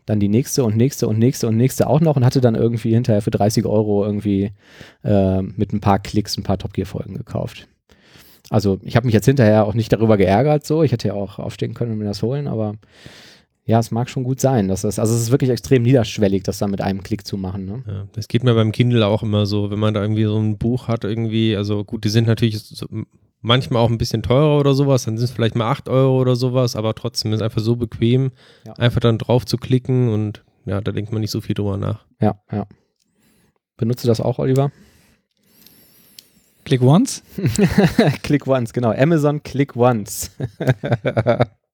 dann die nächste und nächste und nächste und nächste auch noch und hatte dann irgendwie hinterher für 30 Euro irgendwie äh, mit ein paar Klicks ein paar Top Gear Folgen gekauft. Also ich habe mich jetzt hinterher auch nicht darüber geärgert, so. Ich hätte ja auch aufstehen können und mir das holen, aber ja, es mag schon gut sein, dass das, also es ist wirklich extrem niederschwellig, das dann mit einem Klick zu machen. Ne? Ja, das geht mir beim Kindle auch immer so, wenn man da irgendwie so ein Buch hat, irgendwie, also gut, die sind natürlich so, manchmal auch ein bisschen teurer oder sowas, dann sind es vielleicht mal 8 Euro oder sowas, aber trotzdem ist es einfach so bequem, ja. einfach dann drauf zu klicken und ja, da denkt man nicht so viel drüber nach. Ja, ja. Benutzt du das auch, Oliver? Click Once? Click Once, genau. Amazon Click Once.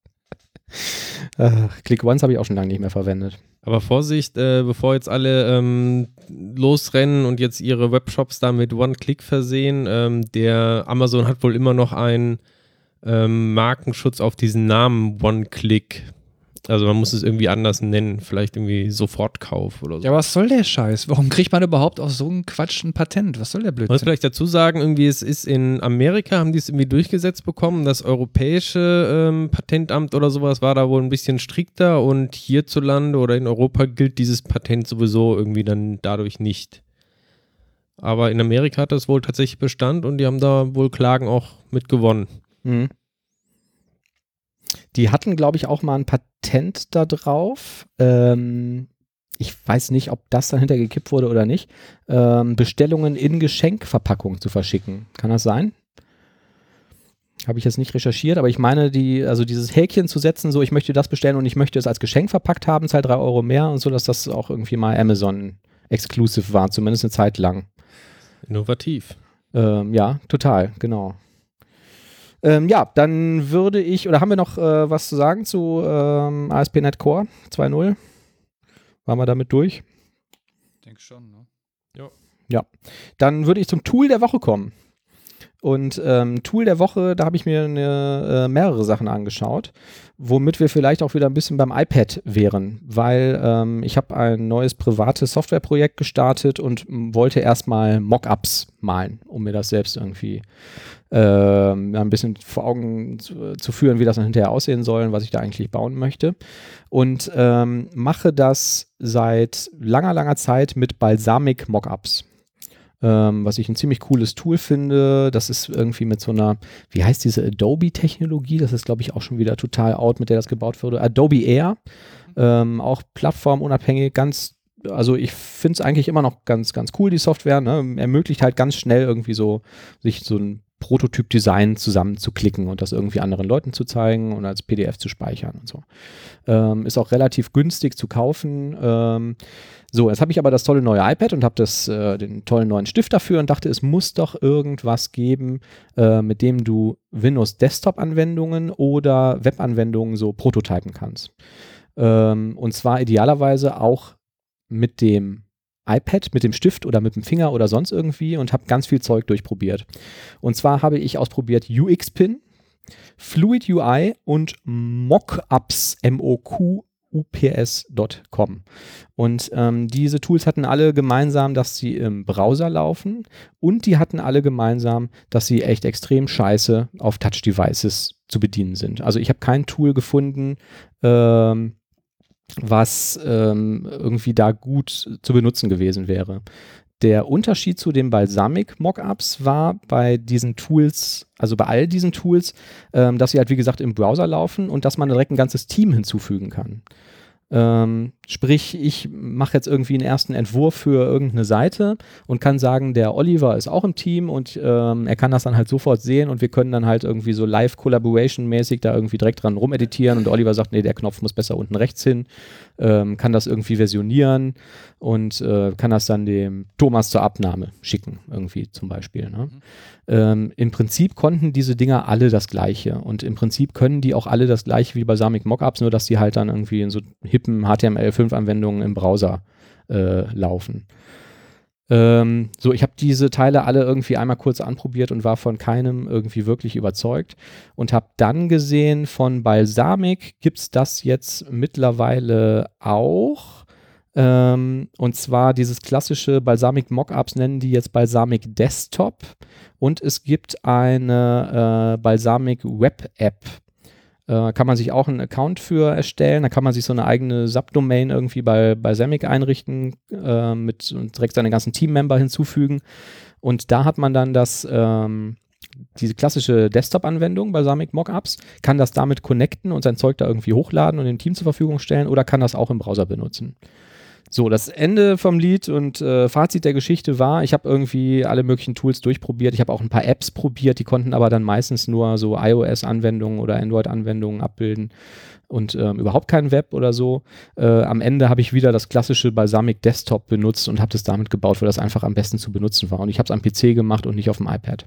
Click Once habe ich auch schon lange nicht mehr verwendet. Aber Vorsicht, äh, bevor jetzt alle ähm, losrennen und jetzt ihre Webshops da mit One-Click versehen, ähm, der Amazon hat wohl immer noch einen ähm, Markenschutz auf diesen Namen One-Click. Also man muss es irgendwie anders nennen, vielleicht irgendwie Sofortkauf oder so. Ja, was soll der Scheiß? Warum kriegt man überhaupt aus so einem Quatsch ein Patent? Was soll der Blödsinn? Muss vielleicht dazu sagen, irgendwie es ist in Amerika, haben die es irgendwie durchgesetzt bekommen. Das europäische ähm, Patentamt oder sowas war da wohl ein bisschen strikter und hierzulande oder in Europa gilt dieses Patent sowieso irgendwie dann dadurch nicht. Aber in Amerika hat das wohl tatsächlich Bestand und die haben da wohl Klagen auch mit gewonnen. Mhm. Die hatten, glaube ich, auch mal ein Patent da drauf. Ähm, ich weiß nicht, ob das dahinter gekippt wurde oder nicht. Ähm, Bestellungen in Geschenkverpackung zu verschicken. Kann das sein? Habe ich jetzt nicht recherchiert, aber ich meine, die, also dieses Häkchen zu setzen, so ich möchte das bestellen und ich möchte es als Geschenk verpackt haben, zahlt drei Euro mehr und so, dass das auch irgendwie mal Amazon exclusive war, zumindest eine Zeit lang. Innovativ. Ähm, ja, total, genau. Ähm, ja, dann würde ich, oder haben wir noch äh, was zu sagen zu ähm, ASP.NET Core 2.0? Waren wir damit durch? Ich denke schon, ne? Ja. Dann würde ich zum Tool der Woche kommen. Und ähm, Tool der Woche, da habe ich mir eine, äh, mehrere Sachen angeschaut, womit wir vielleicht auch wieder ein bisschen beim iPad wären, weil ähm, ich habe ein neues privates Softwareprojekt gestartet und wollte erstmal Mockups malen, um mir das selbst irgendwie ähm, ein bisschen vor Augen zu, zu führen, wie das dann hinterher aussehen soll und was ich da eigentlich bauen möchte. Und ähm, mache das seit langer, langer Zeit mit Balsamic Mockups ähm, was ich ein ziemlich cooles Tool finde. Das ist irgendwie mit so einer, wie heißt diese Adobe-Technologie? Das ist, glaube ich, auch schon wieder total out, mit der das gebaut wurde. Adobe Air, ähm, auch plattformunabhängig, ganz also ich finde es eigentlich immer noch ganz, ganz cool, die Software. Ne? Ermöglicht halt ganz schnell irgendwie so, sich so ein Prototyp-Design zusammenzuklicken und das irgendwie anderen Leuten zu zeigen und als PDF zu speichern und so. Ähm, ist auch relativ günstig zu kaufen. Ähm, so, jetzt habe ich aber das tolle neue iPad und habe äh, den tollen neuen Stift dafür und dachte, es muss doch irgendwas geben, äh, mit dem du Windows Desktop-Anwendungen oder Web-Anwendungen so prototypen kannst. Ähm, und zwar idealerweise auch mit dem iPad mit dem Stift oder mit dem Finger oder sonst irgendwie und habe ganz viel Zeug durchprobiert. Und zwar habe ich ausprobiert UXPin, Fluid UI und Mockups, M-O-Q ups.com. Und ähm, diese Tools hatten alle gemeinsam, dass sie im Browser laufen und die hatten alle gemeinsam, dass sie echt extrem scheiße auf Touch-Devices zu bedienen sind. Also ich habe kein Tool gefunden, ähm, was ähm, irgendwie da gut zu benutzen gewesen wäre. Der Unterschied zu den Balsamic Mockups war bei diesen Tools, also bei all diesen Tools, ähm, dass sie halt wie gesagt im Browser laufen und dass man direkt ein ganzes Team hinzufügen kann. Ähm, sprich, ich mache jetzt irgendwie einen ersten Entwurf für irgendeine Seite und kann sagen, der Oliver ist auch im Team und ähm, er kann das dann halt sofort sehen und wir können dann halt irgendwie so Live-Collaboration-mäßig da irgendwie direkt dran rumeditieren und Oliver sagt, nee, der Knopf muss besser unten rechts hin, ähm, kann das irgendwie versionieren und äh, kann das dann dem Thomas zur Abnahme schicken, irgendwie zum Beispiel. Ne? Mhm. Ähm, Im Prinzip konnten diese Dinger alle das Gleiche und im Prinzip können die auch alle das Gleiche wie Balsamic Mockups, nur dass die halt dann irgendwie in so hippen HTML5-Anwendungen im Browser äh, laufen. Ähm, so, ich habe diese Teile alle irgendwie einmal kurz anprobiert und war von keinem irgendwie wirklich überzeugt und habe dann gesehen, von Balsamic gibt es das jetzt mittlerweile auch. Ähm, und zwar dieses klassische Balsamic Mockups nennen die jetzt Balsamic Desktop und es gibt eine äh, Balsamic Web App. Äh, kann man sich auch einen Account für erstellen. Da kann man sich so eine eigene Subdomain irgendwie bei Balsamic einrichten äh, mit und direkt seine ganzen Teammember hinzufügen. Und da hat man dann das ähm, diese klassische Desktop-Anwendung Balsamic Mockups, kann das damit connecten und sein Zeug da irgendwie hochladen und dem Team zur Verfügung stellen oder kann das auch im Browser benutzen. So, das Ende vom Lied und äh, Fazit der Geschichte war, ich habe irgendwie alle möglichen Tools durchprobiert. Ich habe auch ein paar Apps probiert, die konnten aber dann meistens nur so iOS-Anwendungen oder Android-Anwendungen abbilden und ähm, überhaupt kein Web oder so. Äh, am Ende habe ich wieder das klassische Balsamic Desktop benutzt und habe das damit gebaut, weil das einfach am besten zu benutzen war. Und ich habe es am PC gemacht und nicht auf dem iPad.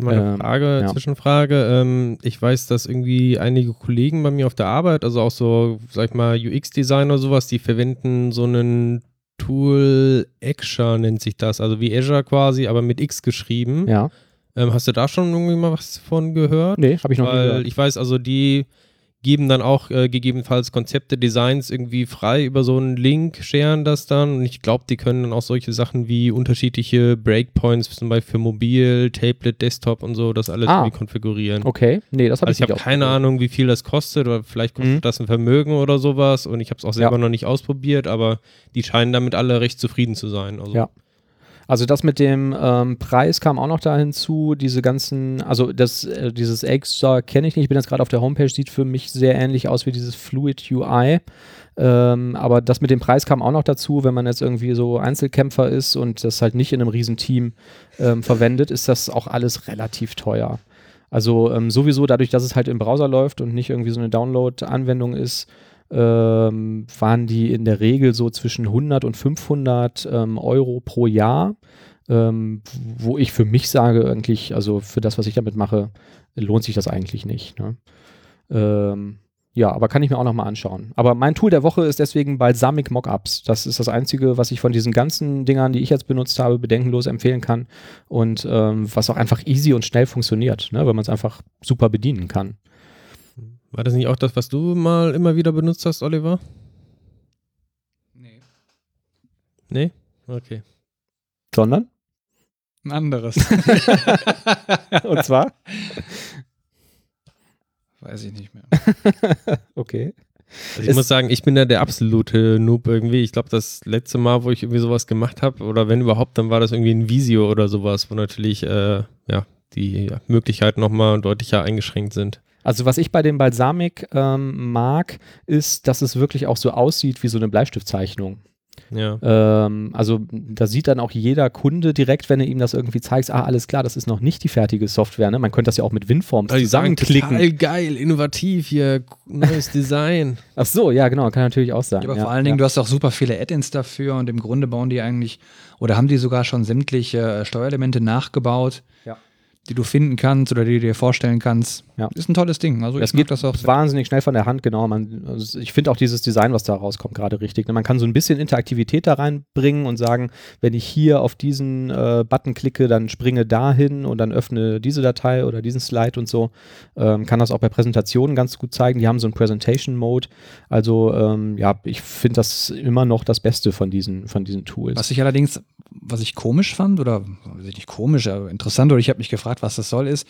Mal eine Ähm, Frage, ja. Zwischenfrage. Ähm, ich weiß, dass irgendwie einige Kollegen bei mir auf der Arbeit, also auch so, sag ich mal, UX-Designer oder sowas, die verwenden so einen Tool Azure nennt sich das, also wie Azure quasi, aber mit X geschrieben. Ja. Ähm, hast du da schon irgendwie mal was von gehört? Nee, habe ich noch nie Weil gehört. ich weiß, also die geben dann auch äh, gegebenenfalls Konzepte, Designs irgendwie frei über so einen Link, scheren das dann und ich glaube, die können dann auch solche Sachen wie unterschiedliche Breakpoints, zum Beispiel für Mobil, Tablet, Desktop und so, das alles Ah. irgendwie konfigurieren. Okay, nee, das habe Also ich ich habe nicht keine. Ahnung, wie viel das kostet oder vielleicht kostet Mhm. das ein Vermögen oder sowas und ich habe es auch selber Ja. noch nicht ausprobiert, aber die scheinen damit alle recht zufrieden zu sein. Also Ja. Also das mit dem ähm, Preis kam auch noch da hinzu. Diese ganzen, also das, äh, dieses Extra kenne ich nicht. Ich bin jetzt gerade auf der Homepage, sieht für mich sehr ähnlich aus wie dieses Fluid UI. Ähm, aber das mit dem Preis kam auch noch dazu, wenn man jetzt irgendwie so Einzelkämpfer ist und das halt nicht in einem Riesenteam ähm, verwendet, ist das auch alles relativ teuer. Also ähm, sowieso dadurch, dass es halt im Browser läuft und nicht irgendwie so eine Download-Anwendung ist, ähm, waren die in der Regel so zwischen 100 und 500 ähm, Euro pro Jahr, ähm, wo ich für mich sage, eigentlich, also für das, was ich damit mache, lohnt sich das eigentlich nicht. Ne? Ähm, ja, aber kann ich mir auch nochmal anschauen. Aber mein Tool der Woche ist deswegen Balsamic Mockups. Das ist das Einzige, was ich von diesen ganzen Dingern, die ich jetzt benutzt habe, bedenkenlos empfehlen kann und ähm, was auch einfach easy und schnell funktioniert, ne? weil man es einfach super bedienen kann. War das nicht auch das, was du mal immer wieder benutzt hast, Oliver? Nee. Nee? Okay. Sondern? Ein anderes. und zwar? Weiß ich nicht mehr. okay. Also ich Es- muss sagen, ich bin da der absolute Noob irgendwie. Ich glaube, das letzte Mal, wo ich irgendwie sowas gemacht habe, oder wenn überhaupt, dann war das irgendwie ein Visio oder sowas, wo natürlich äh, ja, die Möglichkeiten nochmal deutlicher eingeschränkt sind. Also was ich bei dem Balsamic ähm, mag, ist, dass es wirklich auch so aussieht wie so eine Bleistiftzeichnung. Ja. Ähm, also da sieht dann auch jeder Kunde direkt, wenn du ihm das irgendwie zeigst, ah, alles klar, das ist noch nicht die fertige Software. Ne? Man könnte das ja auch mit Winforms Also zusammenklicken. total geil, innovativ hier, neues Design. Ach so, ja, genau, kann natürlich auch sein. Ja, aber ja, vor allen Dingen, du hast auch super viele Add-ins dafür und im Grunde bauen die eigentlich, oder haben die sogar schon sämtliche äh, Steuerelemente nachgebaut, Ja. Die du finden kannst oder die du dir vorstellen kannst. Ja. Ist ein tolles Ding. Also Das mag geht das auch wahnsinnig schnell von der Hand, genau. Man, also ich finde auch dieses Design, was da rauskommt, gerade richtig. Ne? Man kann so ein bisschen Interaktivität da reinbringen und sagen, wenn ich hier auf diesen äh, Button klicke, dann springe dahin und dann öffne diese Datei oder diesen Slide und so. Ähm, kann das auch bei Präsentationen ganz gut zeigen. Die haben so einen Presentation-Mode. Also ähm, ja, ich finde das immer noch das Beste von diesen, von diesen Tools. Was ich allerdings, was ich komisch fand, oder nicht komisch, aber interessant, oder ich habe mich gefragt, was das soll, ist,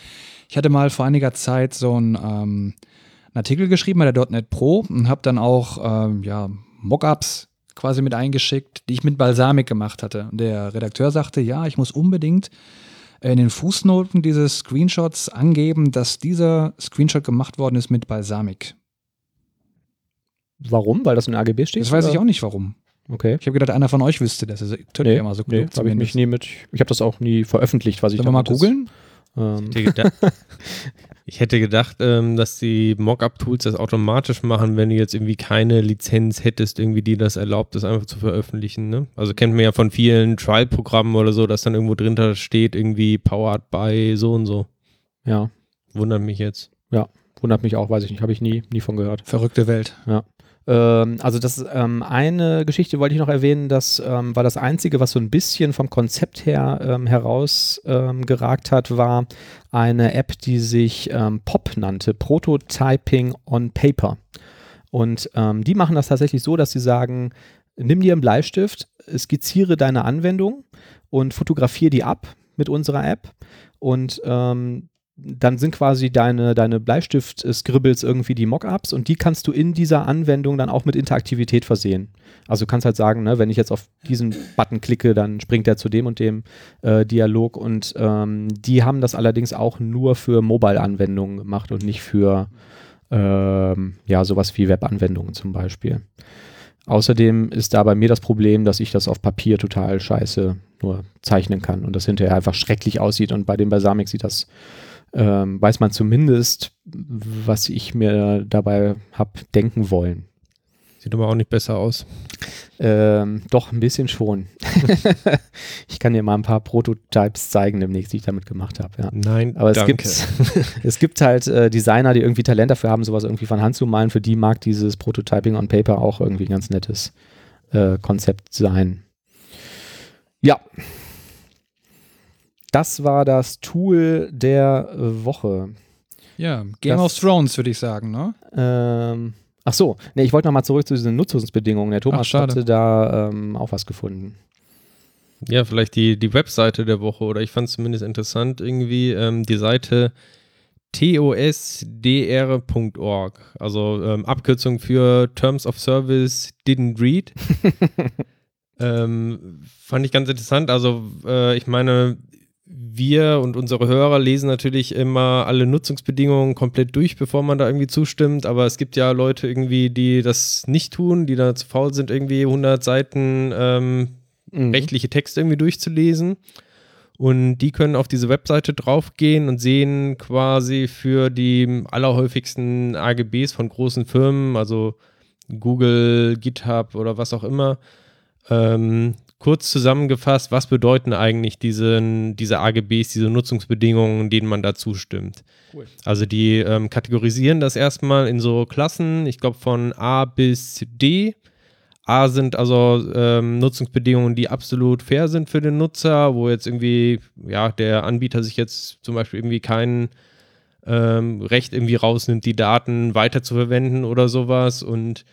ich hatte mal vor einiger Zeit so einen, ähm, einen Artikel geschrieben bei der .NET Pro und habe dann auch ähm, ja, Mockups quasi mit eingeschickt, die ich mit Balsamic gemacht hatte. Und der Redakteur sagte, ja, ich muss unbedingt in den Fußnoten dieses Screenshots angeben, dass dieser Screenshot gemacht worden ist mit Balsamic. Warum? Weil das in AGB steht? Das weiß ich oder? auch nicht warum. Okay. Ich habe gedacht, einer von euch wüsste das. Tut Nee, ja immer so nee, klug habe ich mich nie mit. Ich habe das auch nie veröffentlicht, was ich Sollen wir mal damit googeln? Ähm, Ich hätte gedacht, ich hätte gedacht ähm, dass die Mockup-Tools das automatisch machen, wenn du jetzt irgendwie keine Lizenz hättest, irgendwie die das erlaubt, das einfach zu veröffentlichen. Ne? Also kennt man ja von vielen Trial-Programmen oder so, dass dann irgendwo drunter steht, irgendwie powered by so und so. ja, Wundert mich jetzt. wundert mich auch, weiß ich nicht, habe ich nie, nie von gehört. Verrückte Welt. Ähm, also das ähm, eine Geschichte wollte ich noch erwähnen, das ähm, war das einzige, was so ein bisschen vom Konzept her ähm, herausgeragt ähm, hat, war eine App, die sich ähm, POP nannte, Prototyping on Paper. Und ähm, die machen das tatsächlich so, dass sie sagen, nimm dir einen Bleistift, skizziere deine Anwendung und fotografiere die ab mit unserer App und ähm, dann sind quasi deine, deine Bleistift-Scribbles irgendwie die Mockups und die kannst du in dieser Anwendung dann auch mit Interaktivität versehen. Also du kannst halt sagen, ne, wenn ich jetzt auf diesen Button klicke, dann springt er zu dem und dem äh, Dialog und ähm, die haben das allerdings auch nur für Mobile-Anwendungen gemacht und nicht für ähm, ja, sowas wie Web-Anwendungen zum Beispiel. Außerdem ist da bei mir das Problem, dass ich das auf Papier total scheiße nur zeichnen kann und das hinterher einfach schrecklich aussieht und bei dem Balsamic sieht das ähm, weiß man zumindest, was ich mir dabei habe denken wollen. Sieht aber auch nicht besser aus. Ähm, doch, ein bisschen schon. ich kann dir mal ein paar Prototypes zeigen demnächst, die ich damit gemacht habe. Ja. Nein, Aber es danke. gibt, es gibt halt äh, Designer, die irgendwie Talent dafür haben, sowas irgendwie von Hand zu malen. Für die mag dieses Prototyping on Paper auch irgendwie ein ganz nettes äh, Konzept sein. Ja. Das war das Tool der Woche. Ja, Game Das- of Thrones würde ich sagen, ne? Ähm, ach so, nee, ich wollte nochmal zurück zu diesen Nutzungsbedingungen. Der Thomas Ach, hatte da ähm, auch was gefunden. Ja, vielleicht die, die Webseite der Woche oder ich fand es zumindest interessant irgendwie, ähm, die Seite tosdr.org, also ähm, Abkürzung für Terms of Service Didn't Read. ähm, fand ich ganz interessant. Also äh, ich meine, wir und unsere Hörer lesen natürlich immer alle Nutzungsbedingungen komplett durch, bevor man da irgendwie zustimmt. Aber es gibt ja Leute irgendwie, die das nicht tun, die da zu faul sind, irgendwie 100 Seiten ähm, Mhm. rechtliche Texte irgendwie durchzulesen. Und die können auf diese Webseite draufgehen und sehen quasi für die allerhäufigsten AGBs von großen Firmen, also Google, GitHub oder was auch immer, ähm, kurz zusammengefasst, was bedeuten eigentlich diese, diese AGBs, diese Nutzungsbedingungen, denen man da zustimmt. Cool. Also die ähm, kategorisieren das erstmal in so Klassen, ich glaube von A bis D. A sind also ähm, Nutzungsbedingungen, die absolut fair sind für den Nutzer, wo jetzt irgendwie, ja, der Anbieter sich jetzt zum Beispiel irgendwie kein ähm, Recht irgendwie rausnimmt, die Daten weiter zu verwenden oder sowas. Und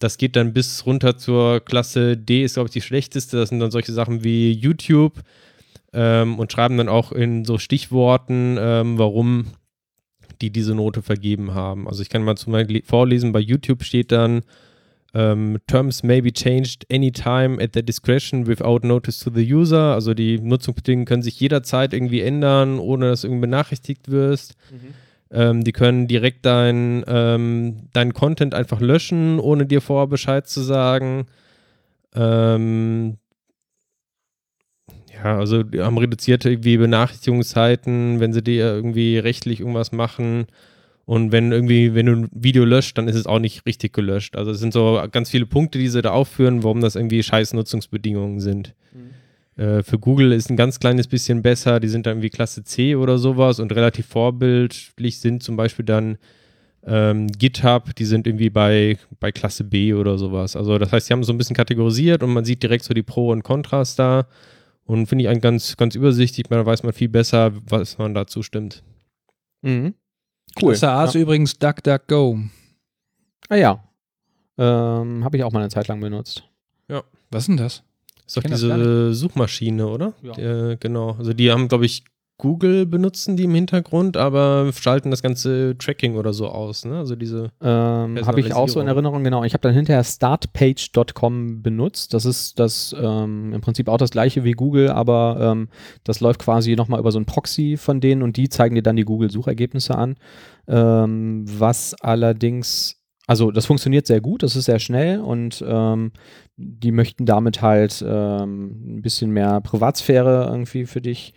das geht dann bis runter zur Klasse D, ist, glaube ich, die schlechteste. Das sind dann solche Sachen wie YouTube ähm, und schreiben dann auch in so Stichworten, ähm, warum die diese Note vergeben haben. Also ich kann mal zum Beispiel vorlesen, bei YouTube steht dann, um, ähm, terms may be changed anytime at their discretion without notice to the user. Also die Nutzungsbedingungen können sich jederzeit irgendwie ändern, ohne dass du irgendwie benachrichtigt wirst. Mhm. Ähm, die können direkt deinen ähm, dein Content einfach löschen, ohne dir vorher Bescheid zu sagen. Ähm, ja, also die haben reduzierte irgendwie Benachrichtigungszeiten, wenn sie dir irgendwie rechtlich irgendwas machen. Und wenn irgendwie, wenn du ein Video löscht, dann ist es auch nicht richtig gelöscht. Also es sind so ganz viele Punkte, die sie da aufführen, warum das irgendwie scheiß Nutzungsbedingungen sind. Mhm. Äh, für Google ist ein ganz kleines bisschen besser, die sind dann irgendwie Klasse C oder sowas und relativ vorbildlich sind zum Beispiel dann ähm, GitHub, die sind irgendwie bei, bei Klasse B oder sowas. Also das heißt, sie haben so ein bisschen kategorisiert und man sieht direkt so die Pro und Kontras da und finde ich ein ganz, ganz übersichtlich, da weiß man viel besser, was man dazu stimmt. Mhm. Cool. Klasse A ist ja. übrigens DuckDuckGo. Ah ja. Ähm, Habe ich auch mal eine Zeit lang benutzt. Ja. Was ist denn das? Ist doch diese Suchmaschine, oder? Ja. Die, genau. Also die haben, glaube ich, Google benutzen die im Hintergrund, aber schalten das ganze Tracking oder so aus, ne? Also diese ähm, habe ich auch so in Erinnerung, genau. Ich habe dann hinterher startpage.com benutzt. Das ist das ähm, im Prinzip auch das gleiche wie Google, aber ähm, das läuft quasi nochmal über so ein Proxy von denen und die zeigen dir dann die Google-Suchergebnisse an. Ähm, was allerdings also das funktioniert sehr gut, das ist sehr schnell und ähm, die möchten damit halt ähm, ein bisschen mehr Privatsphäre irgendwie für dich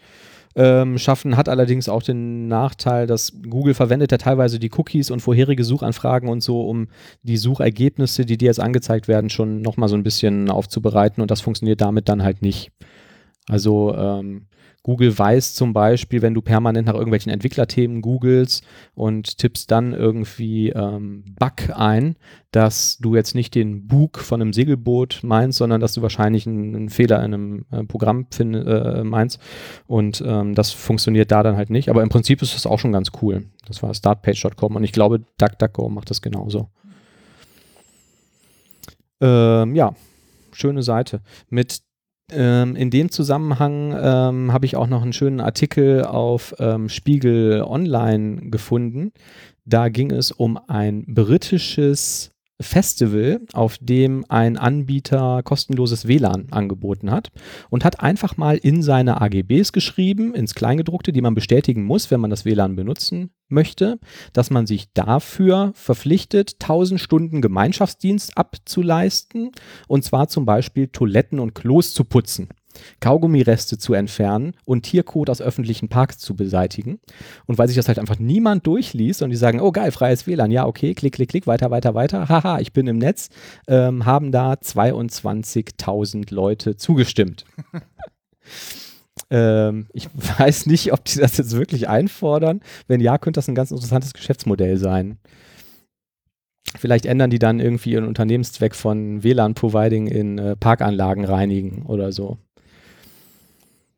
ähm, schaffen, hat allerdings auch den Nachteil, dass Google verwendet ja teilweise die Cookies und vorherige Suchanfragen und so, um die Suchergebnisse, die dir jetzt angezeigt werden, schon nochmal so ein bisschen aufzubereiten und das funktioniert damit dann halt nicht. Also ähm, Google weiß zum Beispiel, wenn du permanent nach irgendwelchen Entwicklerthemen googelst und tippst dann irgendwie ähm, Bug ein, dass du jetzt nicht den Bug von einem Segelboot meinst, sondern dass du wahrscheinlich einen, einen Fehler in einem äh, Programm find, äh, meinst. Und ähm, das funktioniert da dann halt nicht. Aber im Prinzip ist das auch schon ganz cool. Das war startpage.com und ich glaube, DuckDuckGo macht das genauso. Ähm, ja, schöne Seite. Mit ähm, in dem Zusammenhang ähm, habe ich auch noch einen schönen Artikel auf ähm, Spiegel Online gefunden. Da ging es um ein britisches Festival, auf dem ein Anbieter kostenloses WLAN angeboten hat und hat einfach mal in seine AGBs geschrieben, ins Kleingedruckte, die man bestätigen muss, wenn man das WLAN benutzen möchte, dass man sich dafür verpflichtet, 1000 Stunden Gemeinschaftsdienst abzuleisten und zwar zum Beispiel Toiletten und Klos zu putzen. Kaugummireste zu entfernen und Tierkot aus öffentlichen Parks zu beseitigen. Und weil sich das halt einfach niemand durchliest und die sagen, oh geil, freies WLAN, ja, okay, klick, klick, klick, weiter, weiter, weiter, haha, ich bin im Netz, ähm, haben da 22.000 Leute zugestimmt. ähm, ich weiß nicht, ob die das jetzt wirklich einfordern. Wenn ja, könnte das ein ganz interessantes Geschäftsmodell sein. Vielleicht ändern die dann irgendwie ihren Unternehmenszweck von WLAN-Providing in äh, Parkanlagen reinigen oder so.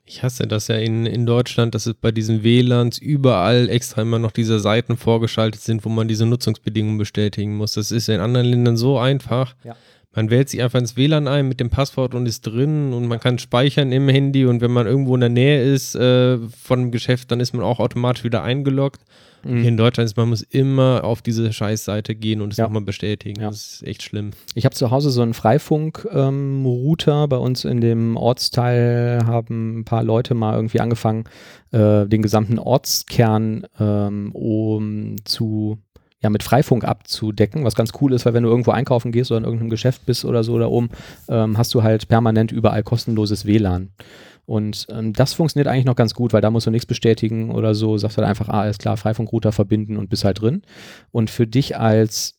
Ich hasse das ja in, in Deutschland, dass es bei diesen WLANs überall extra immer noch diese Seiten vorgeschaltet sind, wo man diese Nutzungsbedingungen bestätigen muss. Das ist in anderen Ländern so einfach. Ja. Man wählt sich einfach ins WLAN ein mit dem Passwort und ist drin und man kann speichern im Handy und wenn man irgendwo in der Nähe ist äh, von einem Geschäft, dann ist man auch automatisch wieder eingeloggt. Mhm. Hier in Deutschland ist man muss immer auf diese Scheißseite gehen und es ja. nochmal bestätigen. Ja. Das ist echt schlimm. Ich habe zu Hause so einen Freifunk-Router. Ähm, Bei uns in dem Ortsteil haben ein paar Leute mal irgendwie angefangen, äh, den gesamten Ortskern ähm, um zu ja, mit Freifunk abzudecken, was ganz cool ist, weil wenn du irgendwo einkaufen gehst oder in irgendeinem Geschäft bist oder so da oben, ähm, hast du halt permanent überall kostenloses WLAN. Und ähm, das funktioniert eigentlich noch ganz gut, weil da musst du nichts bestätigen oder so. Sagst halt einfach, ah, alles klar, Freifunkrouter verbinden und bist halt drin. Und für dich als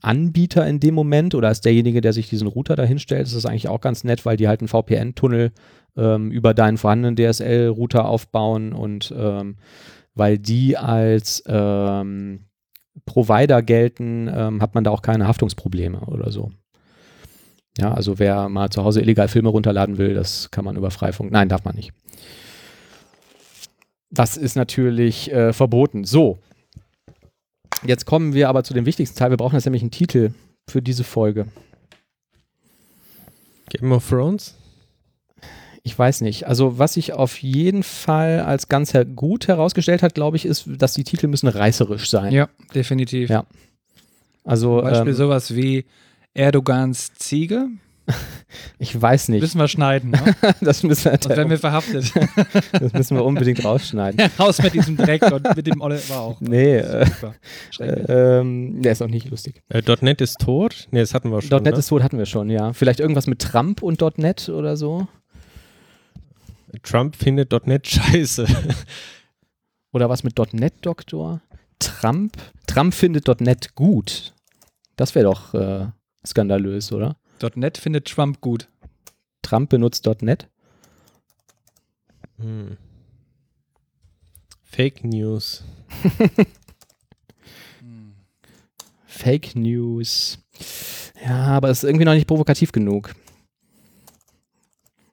Anbieter in dem Moment oder als derjenige, der sich diesen Router dahin stellt, ist das eigentlich auch ganz nett, weil die halt einen VPN-Tunnel ähm, über deinen vorhandenen DSL-Router aufbauen und ähm, weil die als ähm, Provider gelten, ähm, hat man da auch keine Haftungsprobleme oder so. Ja, also wer mal zu Hause illegal Filme runterladen will, das kann man über Freifunk. Nein, darf man nicht. Das ist natürlich äh, verboten. So. Jetzt kommen wir aber zu dem wichtigsten Teil. Wir brauchen jetzt nämlich einen Titel für diese Folge. Game of Thrones? Ich weiß nicht. Also, was sich auf jeden Fall als ganz her gut herausgestellt hat, glaube ich, ist, dass die Titel müssen reißerisch sein. Ja, definitiv. Ja. Also, Zum Beispiel ähm, sowas wie Erdogans Ziege. ich weiß nicht. Müssen wir schneiden, ne? das, müssen wir, Sonst werden wir verhaftet. das müssen wir unbedingt rausschneiden. Raus mit diesem Dreck und mit dem Olle war auch. Nee, äh, Super. Schrecklich. ähm, der ist auch nicht lustig. Äh, .NET ist tot? Ne, das hatten wir schon. .NET ne? ist tot hatten wir schon, ja. Vielleicht irgendwas mit Trump und .NET oder so. Trump findet .NET scheiße. Oder was mit .NET-Doktor? Trump? Trump findet .NET gut. Das wäre doch äh, skandalös, oder? .NET findet Trump gut. Trump benutzt .NET? Hm. Fake News. Fake News. Ja, aber es ist irgendwie noch nicht provokativ genug.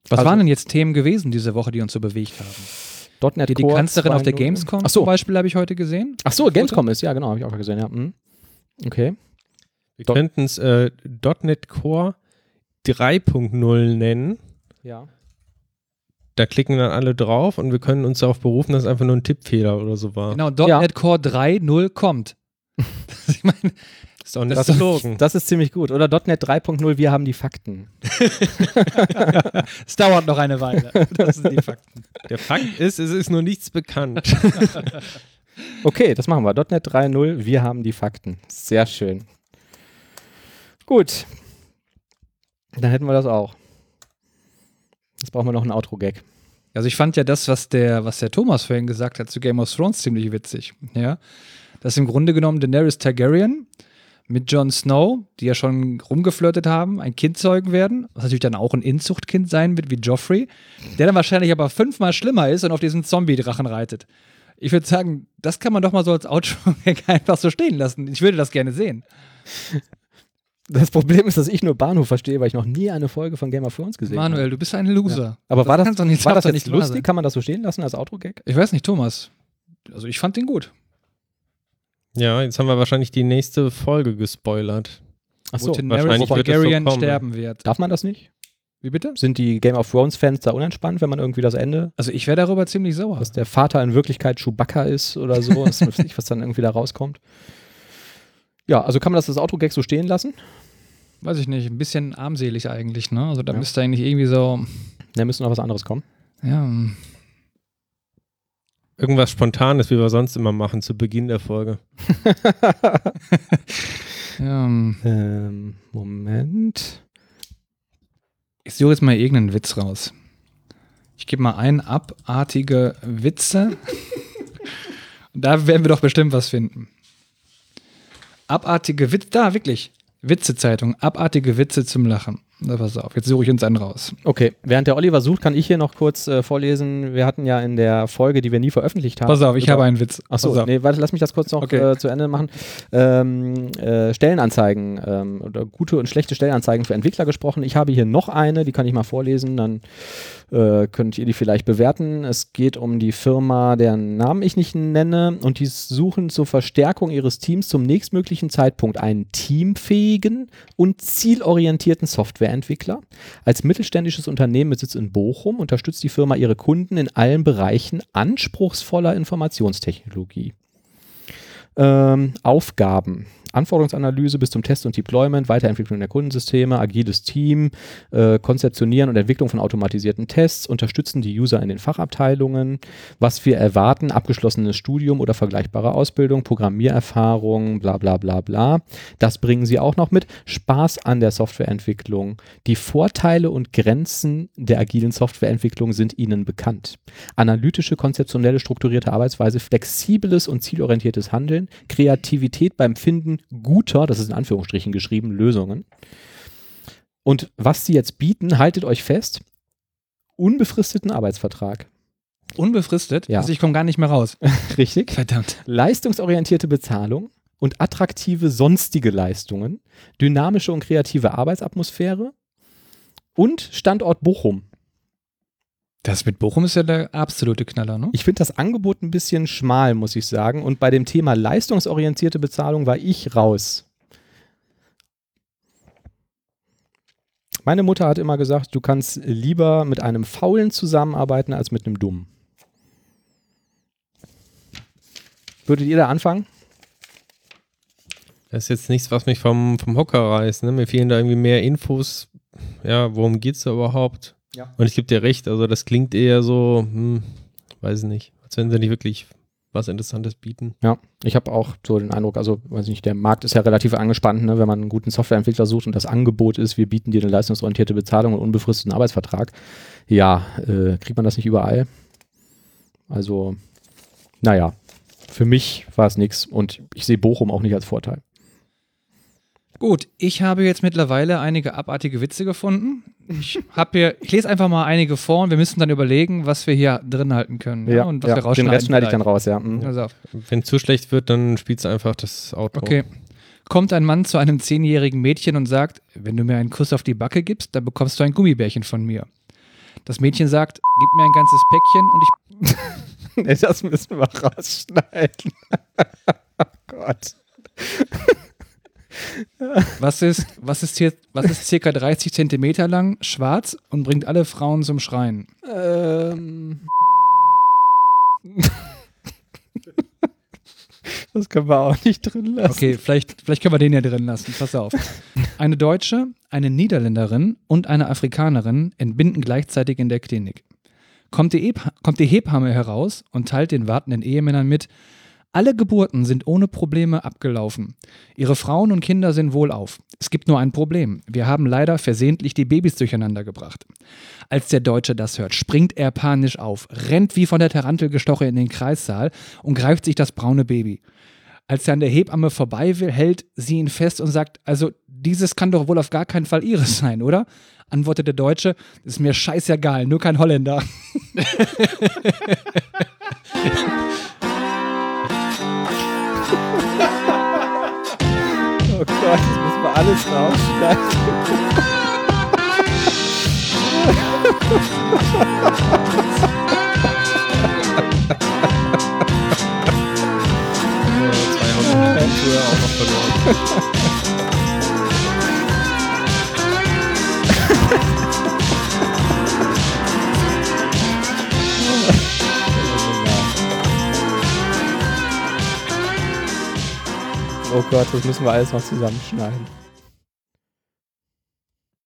Was Also- waren denn jetzt Themen gewesen diese Woche, die uns so bewegt haben? .NET Die, die Core Kanzlerin auf der 2.0. Gamescom Ach so. zum Beispiel habe ich heute gesehen. Ach so, Gamescom ist, ja genau, habe ich auch gesehen, ja. Mhm. Okay. Wir könnten es äh, .NET Core 3.0 nennen. Ja. Da klicken dann alle drauf und wir können uns darauf berufen, dass es einfach nur ein Tippfehler oder so war. Genau, Ja. .NET Core 3.0 kommt. ich meine, Ist auch nicht Das, gelogen. das ist ziemlich gut. Oder .NET 3.0, wir haben die Fakten. es dauert noch eine Weile. Das sind die Fakten. Der Fakt ist, es ist nur nichts bekannt. Okay, das machen wir. .NET 3.0, wir haben die Fakten. Sehr schön. Gut. Dann hätten wir das auch. Jetzt brauchen wir noch einen Outro-Gag. Also ich fand ja das, was der, was der Thomas vorhin gesagt hat zu Game of Thrones, ziemlich witzig. Ja, dass im Grunde genommen Daenerys Targaryen mit Jon Snow, die ja schon rumgeflirtet haben, ein Kind zeugen werden, was natürlich dann auch ein Inzuchtkind sein wird wie Joffrey, der dann wahrscheinlich aber fünfmal schlimmer ist und auf diesen Zombie-Drachen reitet. Ich würde sagen, das kann man doch mal so als Outro-Gag einfach so stehen lassen. Ich würde das gerne sehen. Das Problem ist, dass ich nur Bahnhof verstehe, weil ich noch nie eine Folge von Game of Thrones gesehen Manuel, habe. du bist ein Loser. Aber war das, kann's doch nicht- war das jetzt lustig? Kann man das so stehen lassen als Outro-Gag? Ich weiß nicht, Thomas. Also ich fand den gut. Ja, jetzt haben wir wahrscheinlich die nächste Folge gespoilert. Achso, wahrscheinlich wird so Targaryen kommen. sterben wird. darf man das nicht? Wie bitte? Sind die Game of Thrones-Fans da unentspannt, wenn man irgendwie das Ende, Also ich wäre darüber ziemlich sauer. dass der Vater in Wirklichkeit Chewbacca ist oder so, das weiß nicht, was dann irgendwie da rauskommt? Ja, also kann man das als Outro-Gag so stehen lassen? Weiß ich nicht, ein bisschen armselig eigentlich, ne? Also da Ja. müsste eigentlich irgendwie so, Da müsste noch was anderes kommen. ja, hm. Irgendwas Spontanes, wie wir sonst immer machen, zu Beginn der Folge. ja hm. Ähm, Moment. ich suche jetzt mal irgendeinen Witz raus. Ich gebe mal ein, abartige Witze. Und da werden wir doch bestimmt was finden. Abartige Witze, da wirklich. Witzezeitung, abartige Witze zum Lachen. Na, pass auf, jetzt suche ich uns einen raus. Okay, während der Oliver sucht, kann ich hier noch kurz äh, vorlesen. Wir hatten ja in der Folge, die wir nie veröffentlicht haben. Pass auf, ich über- habe einen Witz. Achso, nee, warte, lass mich das kurz noch Okay. äh, zu Ende machen. Ähm, äh, Stellenanzeigen ähm, oder gute und schlechte Stellenanzeigen für Entwickler gesprochen. Ich habe hier noch eine, die kann ich mal vorlesen, dann äh, könnt ihr die vielleicht bewerten. Es geht um die Firma, deren Namen ich nicht nenne und die suchen zur Verstärkung ihres Teams zum nächstmöglichen Zeitpunkt einen teamfähigen und zielorientierten Softwareentwickler. Als mittelständisches Unternehmen mit Sitz in Bochum unterstützt die Firma ihre Kunden in allen Bereichen anspruchsvoller Informationstechnologie. Ähm, Aufgaben. Anforderungsanalyse bis zum Test und Deployment, Weiterentwicklung der Kundensysteme, agiles Team, äh, Konzeptionieren und Entwicklung von automatisierten Tests, unterstützen die User in den Fachabteilungen, was wir erwarten, abgeschlossenes Studium oder vergleichbare Ausbildung, Programmiererfahrung, bla bla bla bla. Das bringen sie auch noch mit. Spaß an der Softwareentwicklung. Die Vorteile und Grenzen der agilen Softwareentwicklung sind ihnen bekannt. Analytische, konzeptionelle, strukturierte Arbeitsweise, flexibles und zielorientiertes Handeln, Kreativität beim Finden guter, das ist in Anführungsstrichen geschrieben, Lösungen. Und was sie jetzt bieten, haltet euch fest, unbefristeten Arbeitsvertrag. Unbefristet? Ja. Also ich komme gar nicht mehr raus. Richtig. Verdammt. Leistungsorientierte Bezahlung und attraktive sonstige Leistungen, dynamische und kreative Arbeitsatmosphäre und Standort Bochum. Das mit Bochum ist ja der absolute Knaller, ne? Ich finde das Angebot ein bisschen schmal, muss ich sagen. Und bei dem Thema leistungsorientierte Bezahlung war ich raus. Meine Mutter hat immer gesagt, du kannst lieber mit einem Faulen zusammenarbeiten als mit einem Dummen. Würdet ihr da anfangen? Das ist jetzt nichts, was mich vom, vom Hocker reißt. Ne? Mir fehlen da irgendwie mehr Infos. Ja, worum geht es da überhaupt? Ja. Und ich gebe dir recht, also das klingt eher so, hm, weiß ich nicht, als wenn sie nicht wirklich was Interessantes bieten. Ja, ich habe auch so den Eindruck, also weiß ich nicht, der Markt ist ja relativ angespannt, ne, wenn man einen guten Softwareentwickler sucht und das Angebot ist, wir bieten dir eine leistungsorientierte Bezahlung und unbefristeten Arbeitsvertrag. Ja, äh, kriegt man das nicht überall? Also, naja, für mich war es nichts und ich sehe Bochum auch nicht als Vorteil. Gut, ich habe jetzt mittlerweile einige abartige Witze gefunden. Ich habe hier, ich lese einfach mal einige vor und wir müssen dann überlegen, was wir hier drin halten können. Ja, und was wir den rausschneiden. Rest schneide ich dann raus, ja. Mhm. Auf. Wenn zu schlecht wird, dann spielst du einfach das Outro. Okay. Kommt ein Mann zu einem zehnjährigen Mädchen und sagt, wenn du mir einen Kuss auf die Backe gibst, dann bekommst du ein Gummibärchen von mir. Das Mädchen sagt, gib mir ein ganzes Päckchen und ich nee, das müssen wir rausschneiden. oh Gott. Was ist, was ist hier, was ist circa 30 Zentimeter lang, schwarz und bringt alle Frauen zum Schreien? Ähm. das können wir auch nicht drin lassen. Okay, vielleicht, vielleicht können wir den ja drin lassen. Pass auf. Eine Deutsche, eine Niederländerin und eine Afrikanerin entbinden gleichzeitig in der Klinik. Kommt die, kommt die Hebamme heraus und teilt den wartenden Ehemännern mit, alle Geburten sind ohne Probleme abgelaufen. Ihre Frauen und Kinder sind wohlauf. Es gibt nur ein Problem. Wir haben leider versehentlich die Babys durcheinander gebracht. Als der Deutsche das hört, springt er panisch auf, rennt wie von der Tarantel gestochen in den Kreissaal und greift sich das braune Baby. Als er an der Hebamme vorbei will, hält sie ihn fest und sagt, also dieses kann doch wohl auf gar keinen Fall ihres sein, oder? Antwortet der Deutsche, ist mir scheißegal, nur kein Holländer. Gott, das müssen wir alles rausschneiden. Zwei Haufen früher auch noch verloren. Oh Gott, das müssen wir alles noch zusammenschneiden.